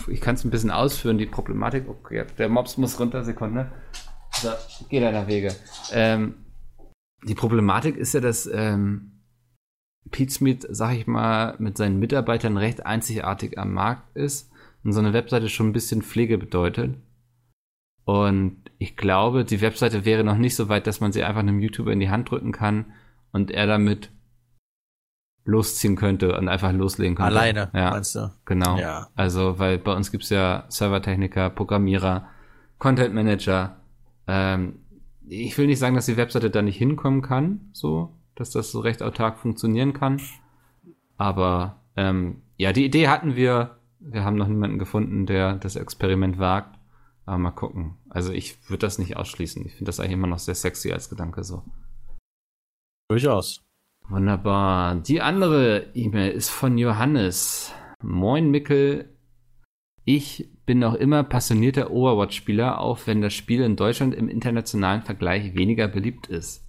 ich kann es ein bisschen ausführen, die Problematik. Okay, der Mops muss runter, Sekunde. So, geh deiner Wege. Ähm, die Problematik ist ja, dass ähm, Pete Smith, sag ich mal, mit seinen Mitarbeitern recht einzigartig am Markt ist und so eine Webseite schon ein bisschen Pflege bedeutet. Und ich glaube, die Webseite wäre noch nicht so weit, dass man sie einfach einem YouTuber in die Hand drücken kann und er damit losziehen könnte und einfach loslegen könnte. Alleine, ja. meinst du? Genau. Ja. Also, weil bei uns gibt's ja Servertechniker, Programmierer, Content Manager. Ähm, ich will nicht sagen, dass die Webseite da nicht hinkommen kann, so, dass das so recht autark funktionieren kann. Aber ähm, ja, die Idee hatten wir. Wir haben noch niemanden gefunden, der das Experiment wagt. Aber mal gucken. Also ich würde das nicht ausschließen. Ich finde das eigentlich immer noch sehr sexy als Gedanke so. Durchaus. Wunderbar. Die andere E-Mail ist von Johannes. Moin Mickel. Ich bin noch immer passionierter Overwatch-Spieler, auch wenn das Spiel in Deutschland im internationalen Vergleich weniger beliebt ist.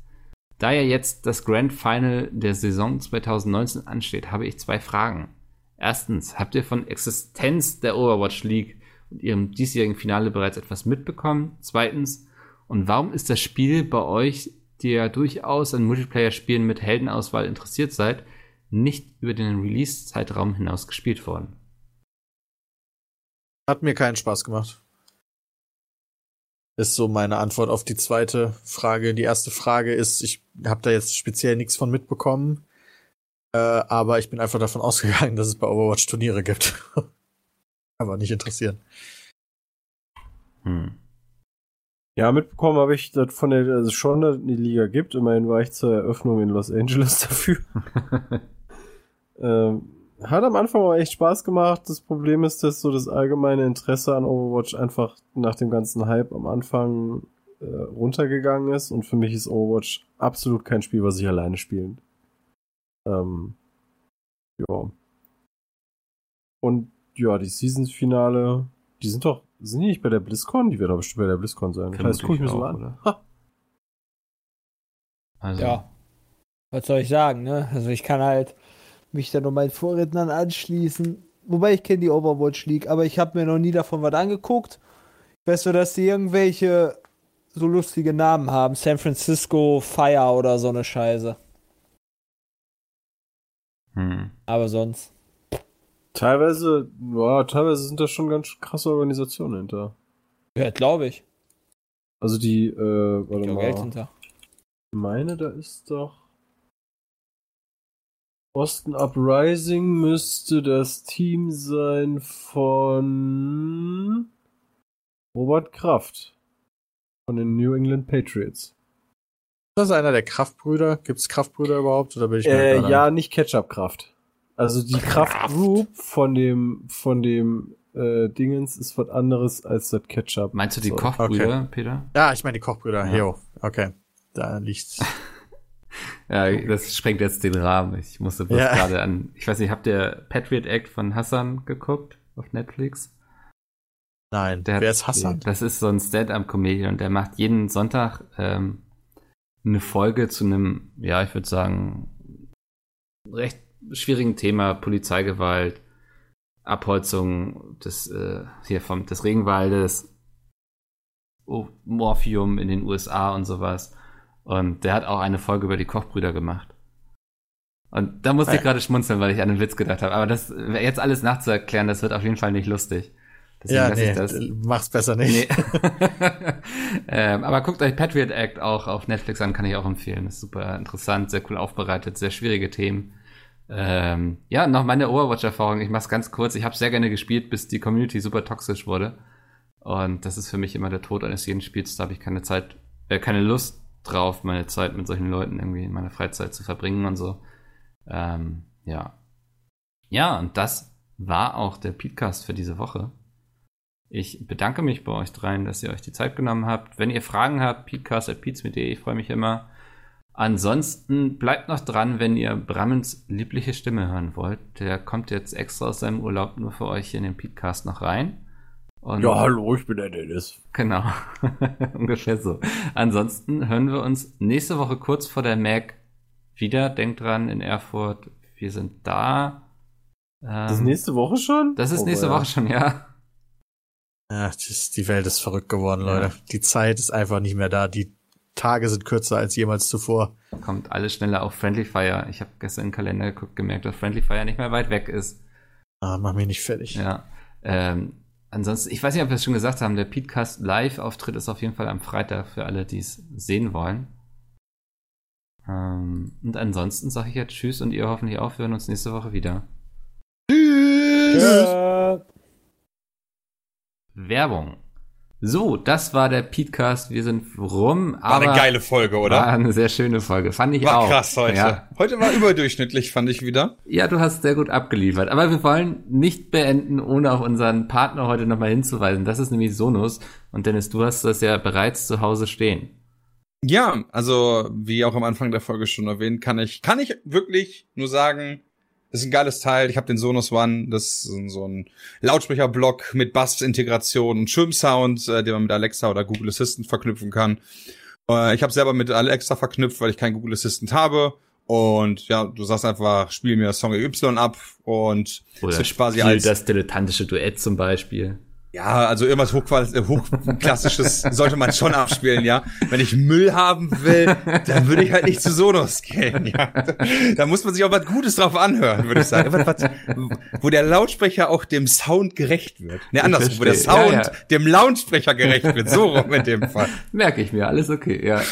Da ja jetzt das Grand Final der Saison 2019 ansteht, habe ich zwei Fragen. Erstens, habt ihr von Existenz der Overwatch League und ihrem diesjährigen Finale bereits etwas mitbekommen? Zweitens, und warum ist das Spiel bei euch, die ja durchaus an Multiplayer-Spielen mit Heldenauswahl interessiert seid, nicht über den Release-Zeitraum hinaus gespielt worden? Hat mir keinen Spaß gemacht. Ist so meine Antwort auf die zweite Frage. Die erste Frage ist, ich habe da jetzt speziell nichts von mitbekommen, äh, aber ich bin einfach davon ausgegangen, dass es bei Overwatch Turniere gibt. aber nicht interessieren. Hm. Ja, mitbekommen habe ich das von der, also schon, dass eine Liga gibt. Immerhin war ich zur Eröffnung in Los Angeles dafür. ähm, hat am Anfang auch echt Spaß gemacht. Das Problem ist, dass so das allgemeine Interesse an Overwatch einfach nach dem ganzen Hype am Anfang äh, runtergegangen ist. Und für mich ist Overwatch absolut kein Spiel, was ich alleine spielen. Ähm, ja. Und ja, die Season-Finale, die sind doch sind die nicht bei der BlizzCon? Die werden doch bestimmt bei der BlizzCon sein. Das heißt, guck ich mir so an. Also. Ja. Was soll ich sagen, ne? Also ich kann halt mich da nur meinen Vorrednern anschließen. Wobei ich kenne die Overwatch League, aber ich habe mir noch nie davon was angeguckt. Ich weiß nur, dass die irgendwelche so lustige Namen haben. San Francisco Fire oder so eine Scheiße. Hm. Aber sonst. Teilweise, ja, teilweise sind da schon ganz krasse Organisationen hinter. Ja, glaube ich. Also die, äh, warte mal. Geld hinter. Ich meine, da ist doch. Boston Uprising müsste das Team sein von Robert Kraft. Von den New England Patriots. Ist das einer der Kraftbrüder? Gibt es Kraftbrüder überhaupt? Oder bin ich äh, ja, nicht Ketchup-Kraft. Also die Kraft Group von dem, von dem äh, Dingens ist was anderes als das Ketchup. Meinst du die so. Kochbrüder, okay. Peter? Ja, ich meine die Kochbrüder. Ja. Jo, okay. Da liegt's. ja, das sprengt jetzt den Rahmen. Ich musste bloß ja. gerade an, ich weiß nicht, habt ihr Patriot Act von Hassan geguckt auf Netflix? Nein, der wer ist Hassan? Das ist so ein Stand-up-Comedian und der macht jeden Sonntag ähm, eine Folge zu einem, ja, ich würde sagen, recht schwierigen Thema Polizeigewalt, Abholzung des, äh, hier vom, des Regenwaldes, Morphium in den USA und sowas. Und der hat auch eine Folge über die Kochbrüder gemacht. Und da musste ich gerade schmunzeln, weil ich an den Witz gedacht habe. Aber das jetzt alles nachzuerklären, das wird auf jeden Fall nicht lustig. Deswegen ja, nee, das, mach's besser nicht. Nee. ähm, aber guckt euch Patriot Act auch auf Netflix an, kann ich auch empfehlen. Ist super interessant, sehr cool aufbereitet, sehr schwierige Themen. Ähm, ja, noch meine Overwatch-Erfahrung. Ich mach's ganz kurz. Ich habe sehr gerne gespielt, bis die Community super toxisch wurde. Und das ist für mich immer der Tod eines jeden Spiels. Da habe ich keine Zeit, äh, keine Lust drauf, meine Zeit mit solchen Leuten irgendwie in meiner Freizeit zu verbringen und so. Ähm, ja. Ja, und das war auch der Podcast für diese Woche. Ich bedanke mich bei euch dreien, dass ihr euch die Zeit genommen habt. Wenn ihr Fragen habt, peatcast.peats.de, ich freue mich immer. Ansonsten bleibt noch dran, wenn ihr Brammens liebliche Stimme hören wollt. Der kommt jetzt extra aus seinem Urlaub nur für euch hier in den Podcast noch rein. Und ja, hallo, ich bin der Dennis. Genau, ungefähr so. Ansonsten hören wir uns nächste Woche kurz vor der Mac wieder. Denkt dran, in Erfurt, wir sind da. Ähm, das ist nächste Woche schon? Das ist oh, nächste ja. Woche schon, ja. Ja, die Welt ist verrückt geworden, Leute. Ja. Die Zeit ist einfach nicht mehr da. Die Tage sind kürzer als jemals zuvor. Kommt alles schneller auf Friendly Fire. Ich habe gestern im Kalender geguckt, gemerkt, dass Friendly Fire nicht mehr weit weg ist. Ah, mach mich nicht fertig. Ja. Ähm, ansonsten, ich weiß nicht, ob wir es schon gesagt haben, der Podcast Live-Auftritt ist auf jeden Fall am Freitag für alle, die es sehen wollen. Ähm, und ansonsten sage ich jetzt Tschüss und ihr hoffentlich auch. Wir hören uns nächste Woche wieder. Tschüss! Ja. Werbung. So, das war der Petecast. Wir sind rum. war eine geile Folge, oder? War eine sehr schöne Folge. Fand ich war auch. War krass heute. Ja. Heute war überdurchschnittlich, fand ich wieder. Ja, du hast sehr gut abgeliefert. Aber wir wollen nicht beenden, ohne auf unseren Partner heute nochmal hinzuweisen. Das ist nämlich Sonus. Und Dennis, du hast das ja bereits zu Hause stehen. Ja, also wie auch am Anfang der Folge schon erwähnt, kann ich kann ich wirklich nur sagen, ist ein geiles Teil. Ich habe den Sonos One, das ist so ein Lautsprecherblock mit Bass-Integration und Schirmsound, äh, den man mit Alexa oder Google Assistant verknüpfen kann. Äh, ich habe selber mit Alexa verknüpft, weil ich keinen Google Assistant habe. Und ja, du sagst einfach, spiel mir Song Y ab und oder es quasi als das dilettantische Duett zum Beispiel. Ja, also irgendwas äh, Hochklassisches sollte man schon abspielen, ja. Wenn ich Müll haben will, dann würde ich halt nicht zu Sonos gehen, ja. Da muss man sich auch was Gutes drauf anhören, würde ich sagen. Was, was, wo der Lautsprecher auch dem Sound gerecht wird. Ne, andersrum, wo der verstehe. Ja, Sound ja. dem Lautsprecher gerecht wird. So rum in dem Fall. Merke ich mir, alles okay, ja.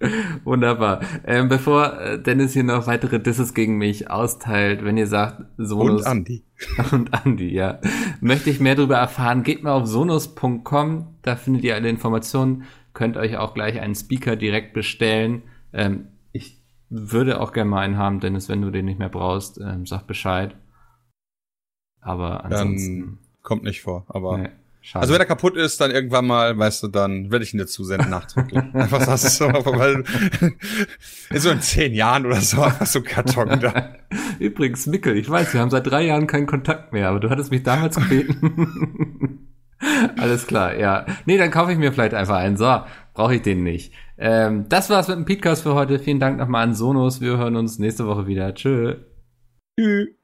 Wunderbar. Ähm, bevor äh, Dennis hier noch weitere Disses gegen mich austeilt, wenn ihr sagt, Sonos Und Andi. und Andi, ja. Möchte ich mehr darüber erfahren, geht mal auf sonos.com, da findet ihr alle Informationen, könnt euch auch gleich einen Speaker direkt bestellen. Ähm, ich würde auch gerne mal einen haben, Dennis, wenn du den nicht mehr brauchst, ähm, sag Bescheid. Aber ansonsten, Dann kommt nicht vor, aber. nee, schade. Also wenn er kaputt ist, dann irgendwann mal, weißt du, dann werde ich ihn dir zusenden nachträglich. Einfach das ist so, weil in so in zehn Jahren oder so einfach so Karton da. Übrigens, Mickel, ich weiß, wir haben seit drei Jahren keinen Kontakt mehr, aber du hattest mich damals gebeten. Alles klar, ja. Nee, dann kaufe ich mir vielleicht einfach einen. So, brauche ich den nicht. Ähm, das war's mit dem Podcast für heute. Vielen Dank nochmal an Sonos. Wir hören uns nächste Woche wieder. Tschö. Tschüss.